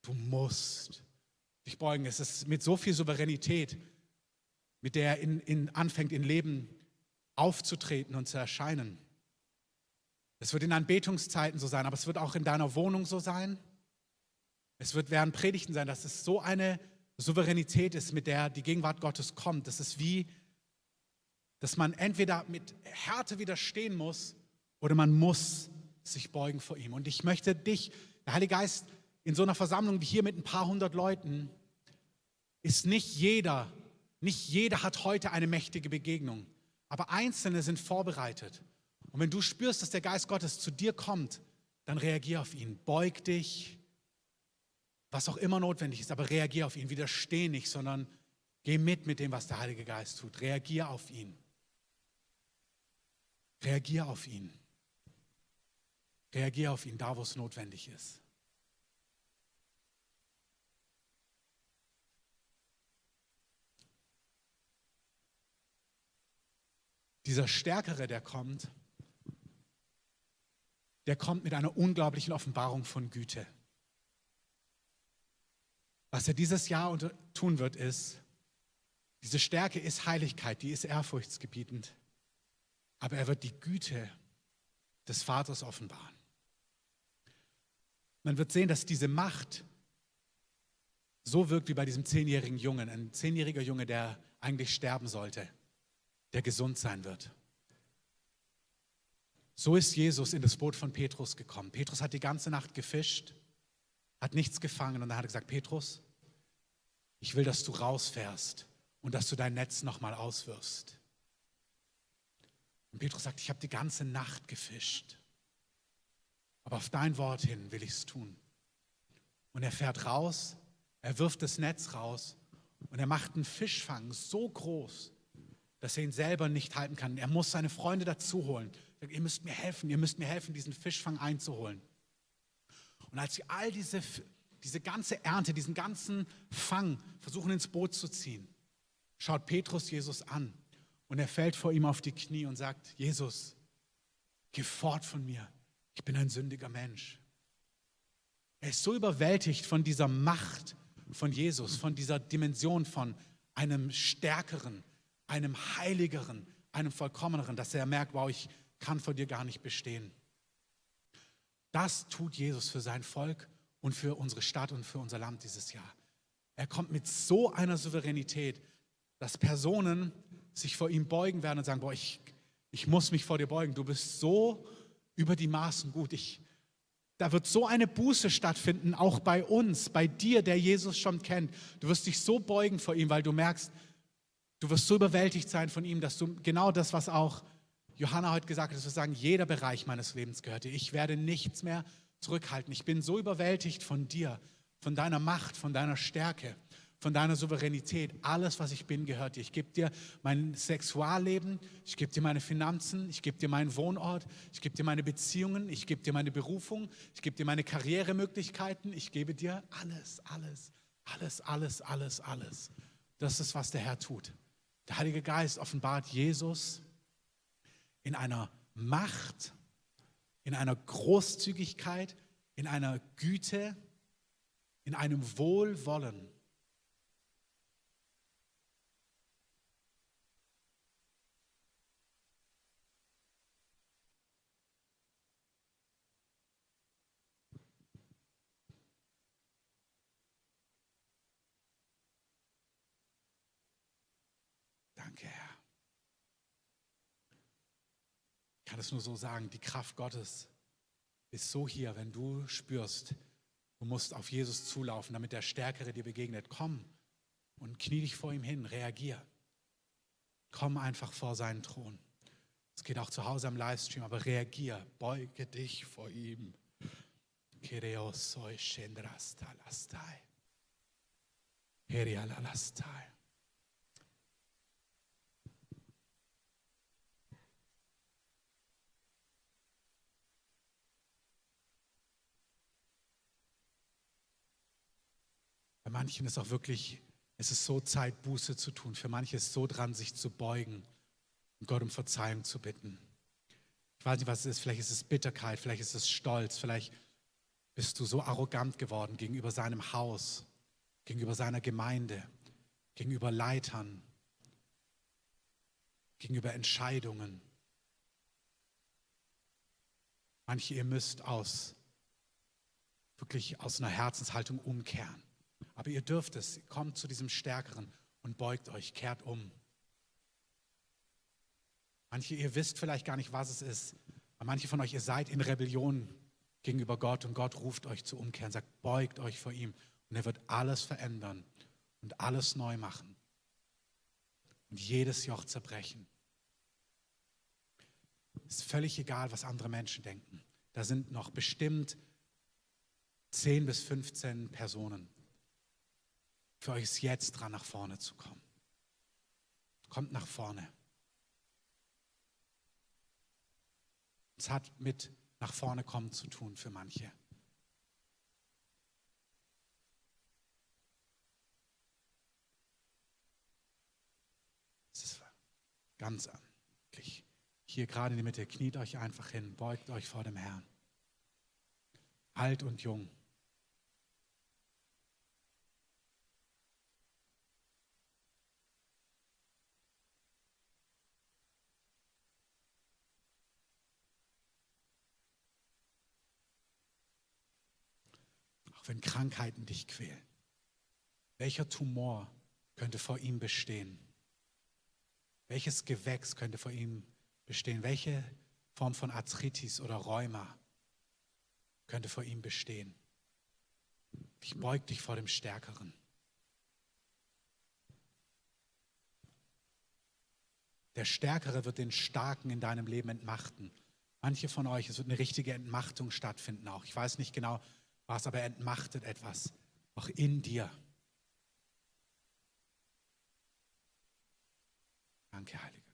Du musst dich beugen. Es ist mit so viel Souveränität, mit der er in, in anfängt, in Leben aufzutreten und zu erscheinen. Es wird in Anbetungszeiten so sein, aber es wird auch in deiner Wohnung so sein. Es wird während Predigten sein, dass es so eine Souveränität ist, mit der die Gegenwart Gottes kommt. Das ist wie, dass man entweder mit Härte widerstehen muss oder man muss sich beugen vor ihm. Und ich möchte dich, der Heilige Geist, in so einer Versammlung wie hier mit ein paar hundert Leuten, ist nicht jeder, nicht jeder hat heute eine mächtige Begegnung, aber Einzelne sind vorbereitet. Und wenn du spürst, dass der Geist Gottes zu dir kommt, dann reagier auf ihn, beug dich, was auch immer notwendig ist, aber reagier auf ihn, widersteh nicht, sondern geh mit mit dem, was der Heilige Geist tut, reagier auf ihn. Reagier auf ihn. Reagier auf ihn da, wo es notwendig ist. Dieser Stärkere, der kommt, der kommt mit einer unglaublichen Offenbarung von Güte. Was er dieses Jahr tun wird, ist, diese Stärke ist Heiligkeit, die ist ehrfurchtsgebietend, aber er wird die Güte des Vaters offenbaren. Man wird sehen, dass diese Macht so wirkt wie bei diesem zehnjährigen Jungen, ein zehnjähriger Junge, der eigentlich sterben sollte, der gesund sein wird. So ist Jesus in das Boot von Petrus gekommen. Petrus hat die ganze Nacht gefischt, hat nichts gefangen und dann hat er gesagt, Petrus, ich will, dass du rausfährst und dass du dein Netz nochmal auswirfst. Und Petrus sagt, ich habe die ganze Nacht gefischt, aber auf dein Wort hin will ich es tun. Und er fährt raus, er wirft das Netz raus und er macht einen Fischfang so groß, dass er ihn selber nicht halten kann. Er muss seine Freunde dazu holen. Sagt, ihr müsst mir helfen, ihr müsst mir helfen, diesen Fischfang einzuholen. Und als sie all diese, diese ganze Ernte, diesen ganzen Fang versuchen ins Boot zu ziehen, schaut Petrus Jesus an und er fällt vor ihm auf die Knie und sagt, Jesus, geh fort von mir, ich bin ein sündiger Mensch. Er ist so überwältigt von dieser Macht von Jesus, von dieser Dimension von einem stärkeren, einem heiligeren, einem vollkommeneren, dass er merkt, wow, ich kann vor dir gar nicht bestehen. Das tut Jesus für sein Volk und für unsere Stadt und für unser Land dieses Jahr. Er kommt mit so einer Souveränität, dass Personen sich vor ihm beugen werden und sagen, boah, ich, ich muss mich vor dir beugen. Du bist so über die Maßen gut. Ich, da wird so eine Buße stattfinden, auch bei uns, bei dir, der Jesus schon kennt. Du wirst dich so beugen vor ihm, weil du merkst, du wirst so überwältigt sein von ihm, dass du genau das, was auch Johanna heute gesagt hat, dass wir sagen, jeder Bereich meines Lebens gehört dir. Ich werde nichts mehr zurückhalten. Ich bin so überwältigt von dir, von deiner Macht, von deiner Stärke von deiner Souveränität. Alles, was ich bin, gehört dir. Ich gebe dir mein Sexualleben, ich gebe dir meine Finanzen, ich gebe dir meinen Wohnort, ich gebe dir meine Beziehungen, ich gebe dir meine Berufung, ich gebe dir meine Karrieremöglichkeiten, ich gebe dir alles, alles, alles, alles, alles, alles. Das ist, was der Herr tut. Der Heilige Geist offenbart Jesus in einer Macht, in einer Großzügigkeit, in einer Güte, in einem Wohlwollen Danke, Herr. Ich kann es nur so sagen, die Kraft Gottes ist so hier, wenn du spürst, du musst auf Jesus zulaufen, damit der Stärkere dir begegnet. Komm und knie dich vor ihm hin, reagier. Komm einfach vor seinen Thron. Es geht auch zu Hause am Livestream, aber reagier, beuge dich vor ihm. Kireosoi Shendrasta Lastai. Herialalastai. Bei manchen ist auch wirklich, es ist so Zeit, Buße zu tun. Für manche ist es so dran, sich zu beugen und Gott um Verzeihung zu bitten. Ich weiß nicht, was es ist. Vielleicht ist es Bitterkeit, vielleicht ist es Stolz, vielleicht bist du so arrogant geworden gegenüber seinem Haus, gegenüber seiner Gemeinde, gegenüber Leitern, gegenüber Entscheidungen. Manche, ihr müsst aus, wirklich aus einer Herzenshaltung umkehren. Aber ihr dürft es. Kommt zu diesem Stärkeren und beugt euch, kehrt um. Manche, ihr wisst vielleicht gar nicht, was es ist. Aber manche von euch, ihr seid in Rebellion gegenüber Gott und Gott ruft euch zu umkehren, sagt, beugt euch vor ihm und er wird alles verändern und alles neu machen und jedes Joch zerbrechen. Ist völlig egal, was andere Menschen denken. Da sind noch bestimmt 10 bis 15 Personen. Für euch ist jetzt dran, nach vorne zu kommen. Kommt nach vorne. Es hat mit nach vorne kommen zu tun für manche. Es ist ganz wirklich hier gerade in die Mitte. Kniet euch einfach hin, beugt euch vor dem Herrn. Alt und jung. Auch wenn Krankheiten dich quälen. Welcher Tumor könnte vor ihm bestehen? Welches Gewächs könnte vor ihm bestehen? Welche Form von Arthritis oder Rheuma könnte vor ihm bestehen? Ich beug dich vor dem Stärkeren. Der Stärkere wird den Starken in deinem Leben entmachten. Manche von euch, es wird eine richtige Entmachtung stattfinden auch. Ich weiß nicht genau, was, aber entmachtet etwas, auch in dir. Danke, Heiliger.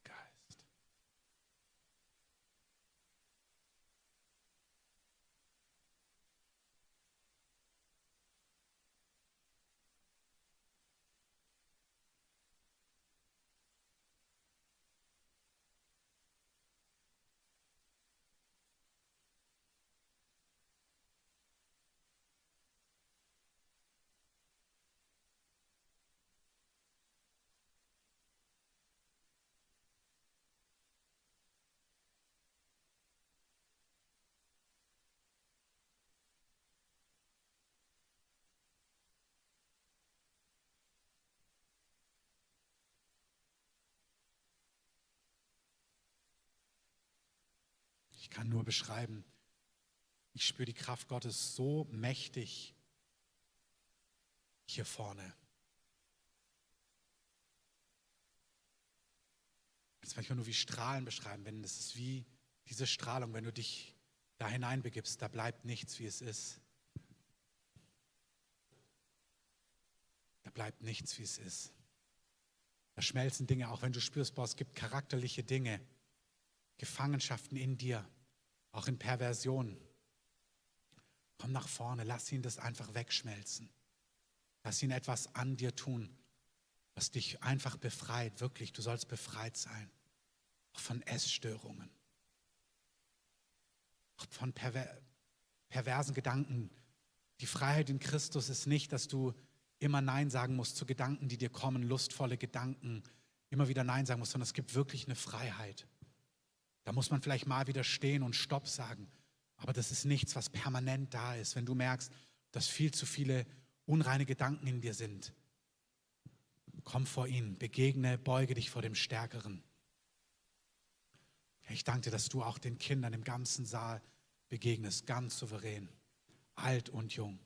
Ich kann nur beschreiben, Ich spüre die Kraft Gottes so mächtig hier vorne. Das ist manchmal nur wie Strahlen beschreiben, wenn das ist wie diese Strahlung, wenn du dich da hineinbegibst, da bleibt nichts, wie es ist. Da bleibt nichts, wie es ist. Da schmelzen Dinge, auch wenn du spürst, boah, es gibt charakterliche Dinge, Gefangenschaften in dir, auch in Perversionen. Komm nach vorne, lass ihn das einfach wegschmelzen. Lass ihn etwas an dir tun, was dich einfach befreit. Wirklich, du sollst befreit sein. Auch von Essstörungen. Auch von perver perversen Gedanken. Die Freiheit in Christus ist nicht, dass du immer Nein sagen musst zu Gedanken, die dir kommen, lustvolle Gedanken, immer wieder Nein sagen musst, sondern es gibt wirklich eine Freiheit. Da muss man vielleicht mal wieder stehen und Stopp sagen. Aber das ist nichts, was permanent da ist. Wenn du merkst, dass viel zu viele unreine Gedanken in dir sind, komm vor ihn, begegne, beuge dich vor dem Stärkeren. Ich danke dir, dass du auch den Kindern im ganzen Saal begegnest, ganz souverän, alt und jung.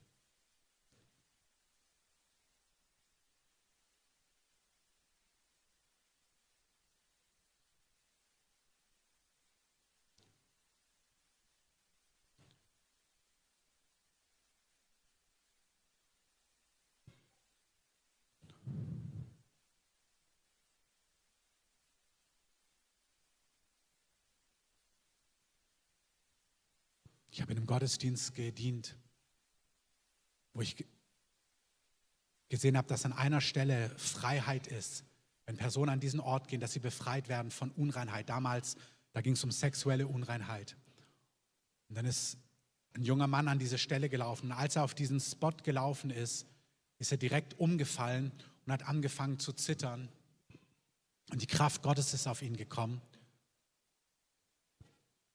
Habe in einem Gottesdienst gedient, wo ich gesehen habe, dass an einer Stelle Freiheit ist. Wenn Personen an diesen Ort gehen, dass sie befreit werden von Unreinheit. Damals, da ging es um sexuelle Unreinheit. Und dann ist ein junger Mann an diese Stelle gelaufen. Und als er auf diesen Spot gelaufen ist, ist er direkt umgefallen und hat angefangen zu zittern. Und die Kraft Gottes ist auf ihn gekommen.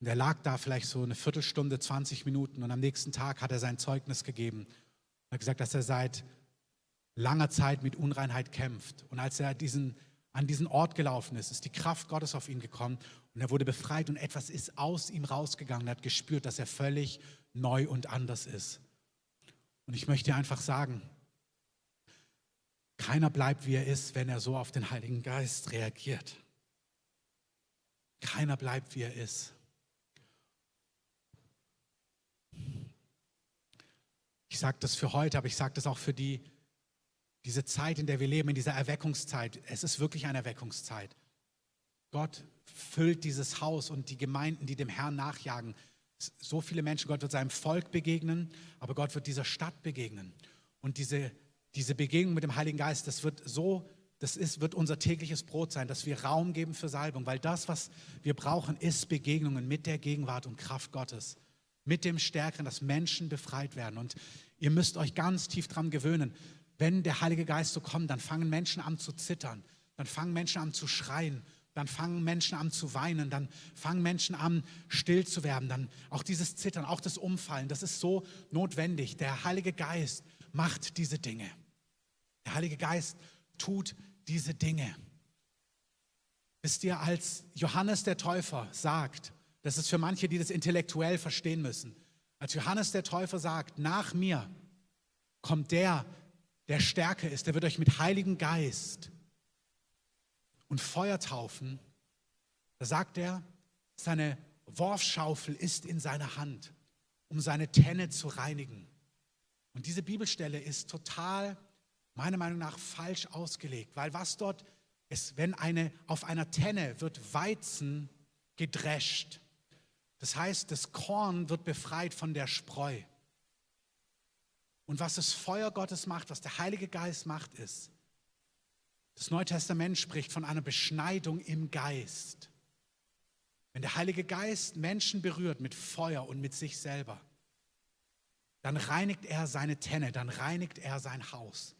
Und er lag da vielleicht so eine Viertelstunde, 20 Minuten und am nächsten Tag hat er sein Zeugnis gegeben. Er hat gesagt, dass er seit langer Zeit mit Unreinheit kämpft. Und als er diesen, an diesen Ort gelaufen ist, ist die Kraft Gottes auf ihn gekommen und er wurde befreit und etwas ist aus ihm rausgegangen. Er hat gespürt, dass er völlig neu und anders ist. Und ich möchte einfach sagen, keiner bleibt, wie er ist, wenn er so auf den Heiligen Geist reagiert. Keiner bleibt, wie er ist. Ich sage das für heute, aber ich sage das auch für die, diese Zeit, in der wir leben, in dieser Erweckungszeit. Es ist wirklich eine Erweckungszeit. Gott füllt dieses Haus und die Gemeinden, die dem Herrn nachjagen. So viele Menschen, Gott wird seinem Volk begegnen, aber Gott wird dieser Stadt begegnen. Und diese, diese Begegnung mit dem Heiligen Geist, das wird so, das ist, wird unser tägliches Brot sein, dass wir Raum geben für Salbung, weil das, was wir brauchen, ist Begegnungen mit der Gegenwart und Kraft Gottes, mit dem Stärkeren, dass Menschen befreit werden. Und Ihr müsst euch ganz tief dran gewöhnen. Wenn der Heilige Geist so kommt, dann fangen Menschen an zu zittern, dann fangen Menschen an zu schreien, dann fangen Menschen an zu weinen, dann fangen Menschen an still zu werden, dann auch dieses Zittern, auch das Umfallen, das ist so notwendig. Der Heilige Geist macht diese Dinge. Der Heilige Geist tut diese Dinge. Wisst ihr, als Johannes der Täufer sagt, das ist für manche, die das intellektuell verstehen müssen, als Johannes der Täufer sagt, nach mir kommt der, der stärker ist, der wird euch mit Heiligen Geist und Feuer taufen, da sagt er, seine Worfschaufel ist in seiner Hand, um seine Tenne zu reinigen. Und diese Bibelstelle ist total, meiner Meinung nach, falsch ausgelegt, weil was dort ist, wenn eine, auf einer Tenne wird Weizen gedrescht, das heißt, das Korn wird befreit von der Spreu. Und was das Feuer Gottes macht, was der Heilige Geist macht, ist, das Neue Testament spricht von einer Beschneidung im Geist. Wenn der Heilige Geist Menschen berührt mit Feuer und mit sich selber, dann reinigt er seine Tenne, dann reinigt er sein Haus.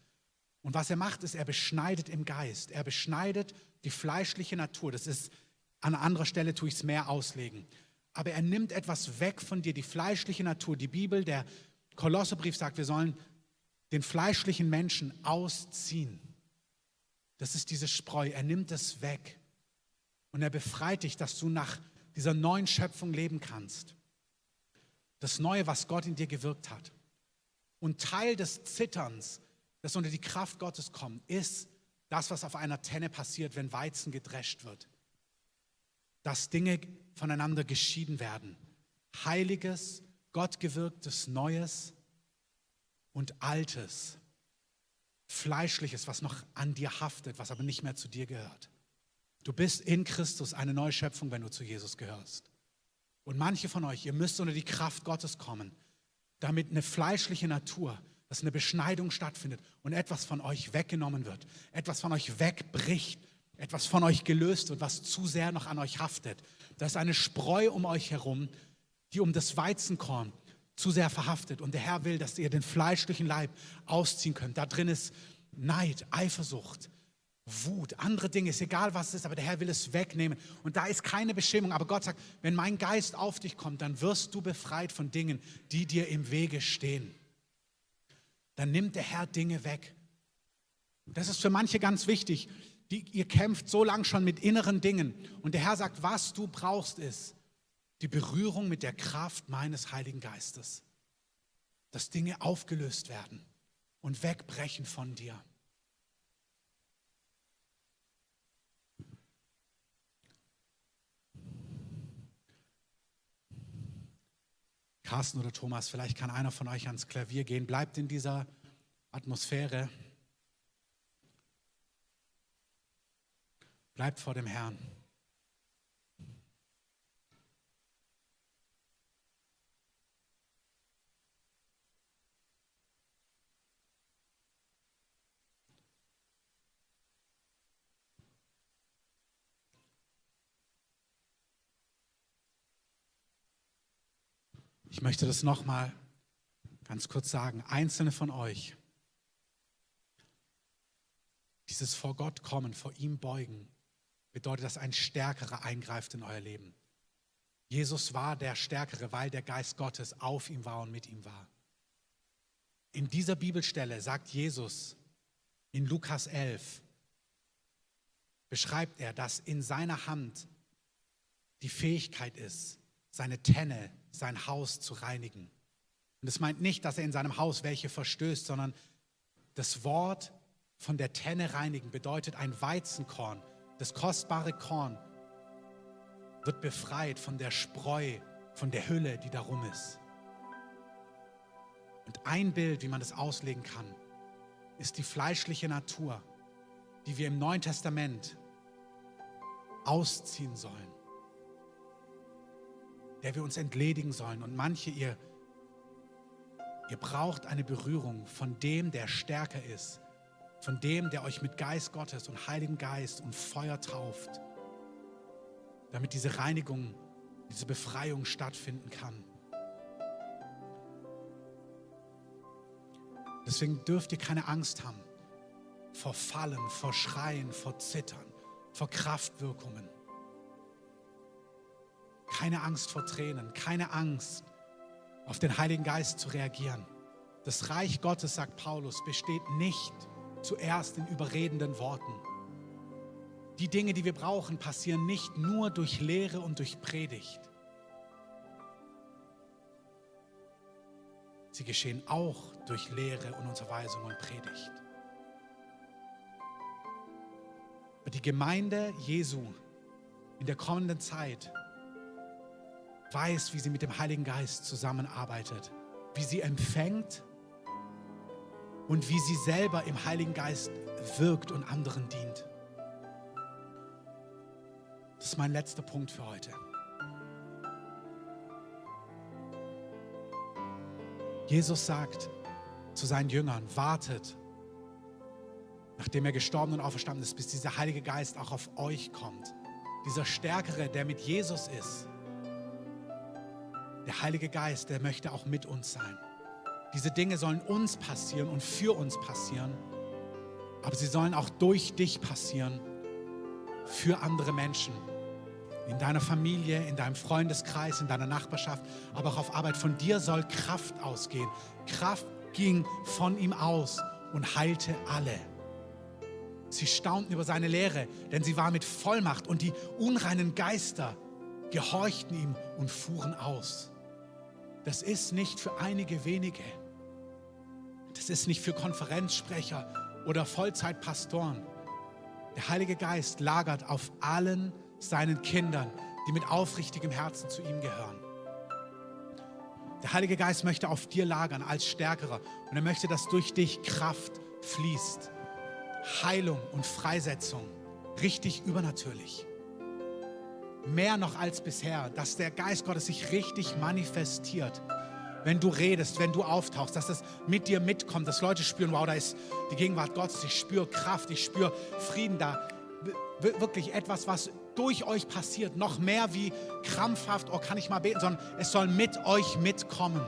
Und was er macht, ist, er beschneidet im Geist. Er beschneidet die fleischliche Natur. Das ist, an anderer Stelle tue ich es mehr auslegen aber er nimmt etwas weg von dir, die fleischliche Natur. Die Bibel, der Kolosserbrief sagt, wir sollen den fleischlichen Menschen ausziehen. Das ist diese Spreu. Er nimmt es weg und er befreit dich, dass du nach dieser neuen Schöpfung leben kannst. das Neue, was Gott in dir gewirkt hat. Und Teil des Zitterns, das unter die Kraft Gottes kommt, ist das, was auf einer Tenne passiert, wenn Weizen gedrescht wird. Dass Dinge voneinander geschieden werden. Heiliges, Gottgewirktes Neues und Altes. Fleischliches, was noch an dir haftet, was aber nicht mehr zu dir gehört. Du bist in Christus eine neue Schöpfung, wenn du zu Jesus gehörst. Und manche von euch, ihr müsst unter die Kraft Gottes kommen, damit eine fleischliche Natur, dass eine Beschneidung stattfindet und etwas von euch weggenommen wird, etwas von euch wegbricht, etwas von euch gelöst wird, was zu sehr noch an euch haftet. Da ist eine Spreu um euch herum, die um das Weizenkorn zu sehr verhaftet. Und der Herr will, dass ihr den fleischlichen Leib ausziehen könnt. Da drin ist Neid, Eifersucht, Wut, andere Dinge, ist egal was es ist, aber der Herr will es wegnehmen. Und da ist keine Bestimmung. Aber Gott sagt, wenn mein Geist auf dich kommt, dann wirst du befreit von Dingen, die dir im Wege stehen. Dann nimmt der Herr Dinge weg. Das ist für manche ganz wichtig. Die, ihr kämpft so lange schon mit inneren Dingen. Und der Herr sagt, was du brauchst, ist die Berührung mit der Kraft meines Heiligen Geistes. Dass Dinge aufgelöst werden und wegbrechen von dir. Carsten oder Thomas, vielleicht kann einer von euch ans Klavier gehen. Bleibt in dieser Atmosphäre. Bleibt vor dem Herrn. Ich möchte das nochmal ganz kurz sagen. Einzelne von euch, dieses vor Gott kommen, vor ihm beugen, bedeutet, dass ein Stärkerer eingreift in euer Leben. Jesus war der Stärkere, weil der Geist Gottes auf ihm war und mit ihm war. In dieser Bibelstelle sagt Jesus in Lukas 11, beschreibt er, dass in seiner Hand die Fähigkeit ist, seine Tenne sein Haus zu reinigen. Und es meint nicht, dass er in seinem Haus welche verstößt, sondern das Wort von der Tenne reinigen bedeutet ein Weizenkorn, das kostbare Korn wird befreit von der Spreu, von der Hülle, die darum ist. Und ein Bild, wie man das auslegen kann, ist die fleischliche Natur, die wir im Neuen Testament ausziehen sollen der wir uns entledigen sollen. Und manche, ihr, ihr braucht eine Berührung von dem, der stärker ist, von dem, der euch mit Geist Gottes und Heiligen Geist und Feuer tauft, damit diese Reinigung, diese Befreiung stattfinden kann. Deswegen dürft ihr keine Angst haben vor Fallen, vor Schreien, vor Zittern, vor Kraftwirkungen. Keine Angst vor Tränen, keine Angst, auf den Heiligen Geist zu reagieren. Das Reich Gottes, sagt Paulus, besteht nicht zuerst in überredenden Worten. Die Dinge, die wir brauchen, passieren nicht nur durch Lehre und durch Predigt. Sie geschehen auch durch Lehre und Unterweisung und Predigt. Die Gemeinde Jesu in der kommenden Zeit weiß, wie sie mit dem Heiligen Geist zusammenarbeitet, wie sie empfängt und wie sie selber im Heiligen Geist wirkt und anderen dient. Das ist mein letzter Punkt für heute. Jesus sagt zu seinen Jüngern, wartet, nachdem er gestorben und auferstanden ist, bis dieser Heilige Geist auch auf euch kommt. Dieser Stärkere, der mit Jesus ist der Heilige Geist, der möchte auch mit uns sein. Diese Dinge sollen uns passieren und für uns passieren, aber sie sollen auch durch dich passieren, für andere Menschen. In deiner Familie, in deinem Freundeskreis, in deiner Nachbarschaft, aber auch auf Arbeit. Von dir soll Kraft ausgehen. Kraft ging von ihm aus und heilte alle. Sie staunten über seine Lehre, denn sie war mit Vollmacht und die unreinen Geister gehorchten ihm und fuhren aus. Das ist nicht für einige wenige. Das ist nicht für Konferenzsprecher oder Vollzeitpastoren. Der Heilige Geist lagert auf allen seinen Kindern, die mit aufrichtigem Herzen zu ihm gehören. Der Heilige Geist möchte auf dir lagern als Stärkerer und er möchte, dass durch dich Kraft fließt. Heilung und Freisetzung, richtig übernatürlich. Mehr noch als bisher, dass der Geist Gottes sich richtig manifestiert wenn du redest, wenn du auftauchst, dass das mit dir mitkommt, dass Leute spüren, wow, da ist die Gegenwart Gottes, ich spüre Kraft, ich spüre Frieden da. Wirklich etwas, was durch euch passiert, noch mehr wie krampfhaft, oh, kann ich mal beten, sondern es soll mit euch mitkommen.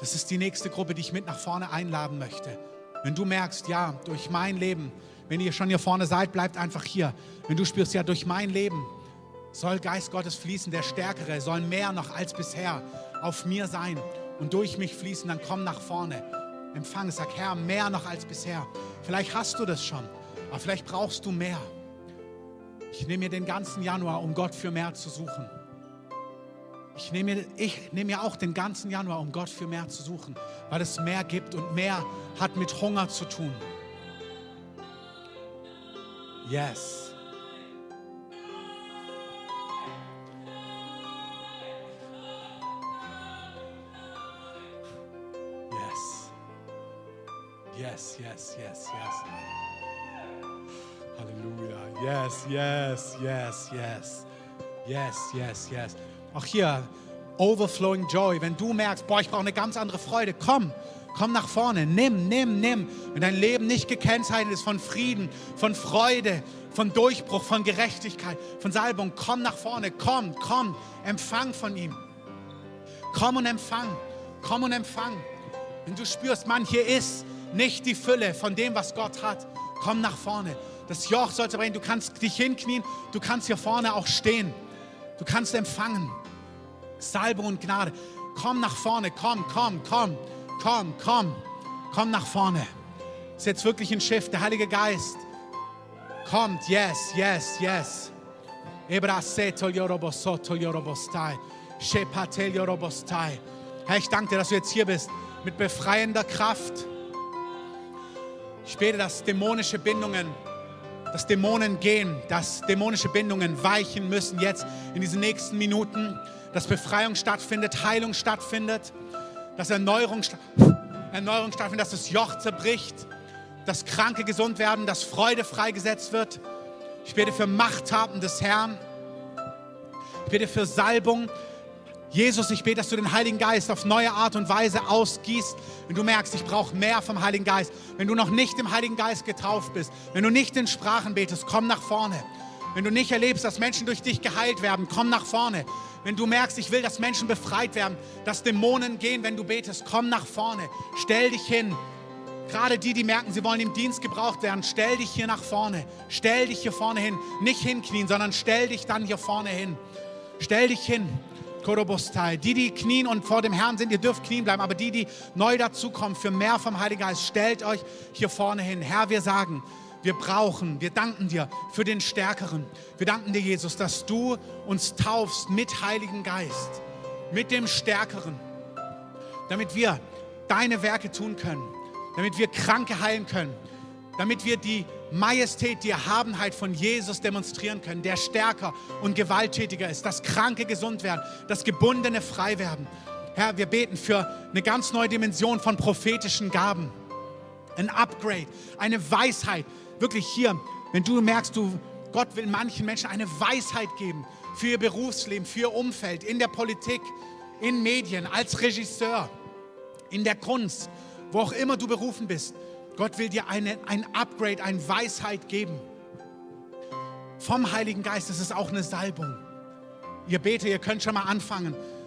Das ist die nächste Gruppe, die ich mit nach vorne einladen möchte. Wenn du merkst, ja, durch mein Leben, wenn ihr schon hier vorne seid, bleibt einfach hier. Wenn du spürst, ja, durch mein Leben soll Geist Gottes fließen, der Stärkere, soll mehr noch als bisher auf mir sein und durch mich fließen, dann komm nach vorne. Empfang, sag Herr, mehr noch als bisher. Vielleicht hast du das schon, aber vielleicht brauchst du mehr. Ich nehme mir den ganzen Januar, um Gott für mehr zu suchen. Ich nehme, ich nehme mir auch den ganzen Januar, um Gott für mehr zu suchen, weil es mehr gibt und mehr hat mit Hunger zu tun. Yes. Yes, yes, yes, yes. Halleluja. Yes, yes, yes, yes. Yes, yes, yes. Auch hier, overflowing joy. Wenn du merkst, boah, ich brauche eine ganz andere Freude, komm, komm nach vorne. Nimm, nimm, nimm. Wenn dein Leben nicht gekennzeichnet ist von Frieden, von Freude, von Durchbruch, von Gerechtigkeit, von Salbung, komm nach vorne. Komm, komm. Empfang von ihm. Komm und empfang. Komm und empfang. Wenn du spürst, man, hier ist nicht die Fülle von dem, was Gott hat. Komm nach vorne. Das Joch soll zerbrechen. Du kannst dich hinknien. Du kannst hier vorne auch stehen. Du kannst empfangen. Salbung und Gnade. Komm nach vorne. Komm, komm, komm, komm, komm. Komm nach vorne. Ist jetzt wirklich ein Schiff. Der Heilige Geist kommt. Yes, yes, yes. Herr, ich danke dir, dass du jetzt hier bist mit befreiender Kraft ich bete, dass dämonische Bindungen, dass Dämonen gehen, dass dämonische Bindungen weichen müssen jetzt in diesen nächsten Minuten, dass Befreiung stattfindet, Heilung stattfindet, dass Erneuerung, Erneuerung stattfindet, dass das Joch zerbricht, dass Kranke gesund werden, dass Freude freigesetzt wird. Ich bete für Machthaben des Herrn. Ich bete für Salbung, Jesus, ich bete, dass du den Heiligen Geist auf neue Art und Weise ausgießt. Wenn du merkst, ich brauche mehr vom Heiligen Geist. Wenn du noch nicht im Heiligen Geist getauft bist, wenn du nicht in Sprachen betest, komm nach vorne. Wenn du nicht erlebst, dass Menschen durch dich geheilt werden, komm nach vorne. Wenn du merkst, ich will, dass Menschen befreit werden, dass Dämonen gehen, wenn du betest, komm nach vorne. Stell dich hin. Gerade die, die merken, sie wollen im Dienst gebraucht werden, stell dich hier nach vorne. Stell dich hier vorne hin. Nicht hinknien, sondern stell dich dann hier vorne hin. Stell dich hin. Korobostai. Die, die knien und vor dem Herrn sind, ihr dürft knien bleiben, aber die, die neu dazukommen, für mehr vom Heiligen Geist, stellt euch hier vorne hin. Herr, wir sagen, wir brauchen, wir danken dir für den Stärkeren. Wir danken dir, Jesus, dass du uns taufst mit Heiligen Geist, mit dem Stärkeren, damit wir deine Werke tun können, damit wir Kranke heilen können, damit wir die Majestät, die Erhabenheit von Jesus demonstrieren können, der stärker und gewalttätiger ist, dass Kranke gesund werden, dass Gebundene frei werden. Herr, wir beten für eine ganz neue Dimension von prophetischen Gaben, ein Upgrade, eine Weisheit. Wirklich hier, wenn du merkst, du, Gott will manchen Menschen eine Weisheit geben für ihr Berufsleben, für ihr Umfeld, in der Politik, in Medien, als Regisseur, in der Kunst, wo auch immer du berufen bist. Gott will dir eine, ein Upgrade, eine Weisheit geben. Vom Heiligen Geist, ist auch eine Salbung. Ihr betet, ihr könnt schon mal anfangen.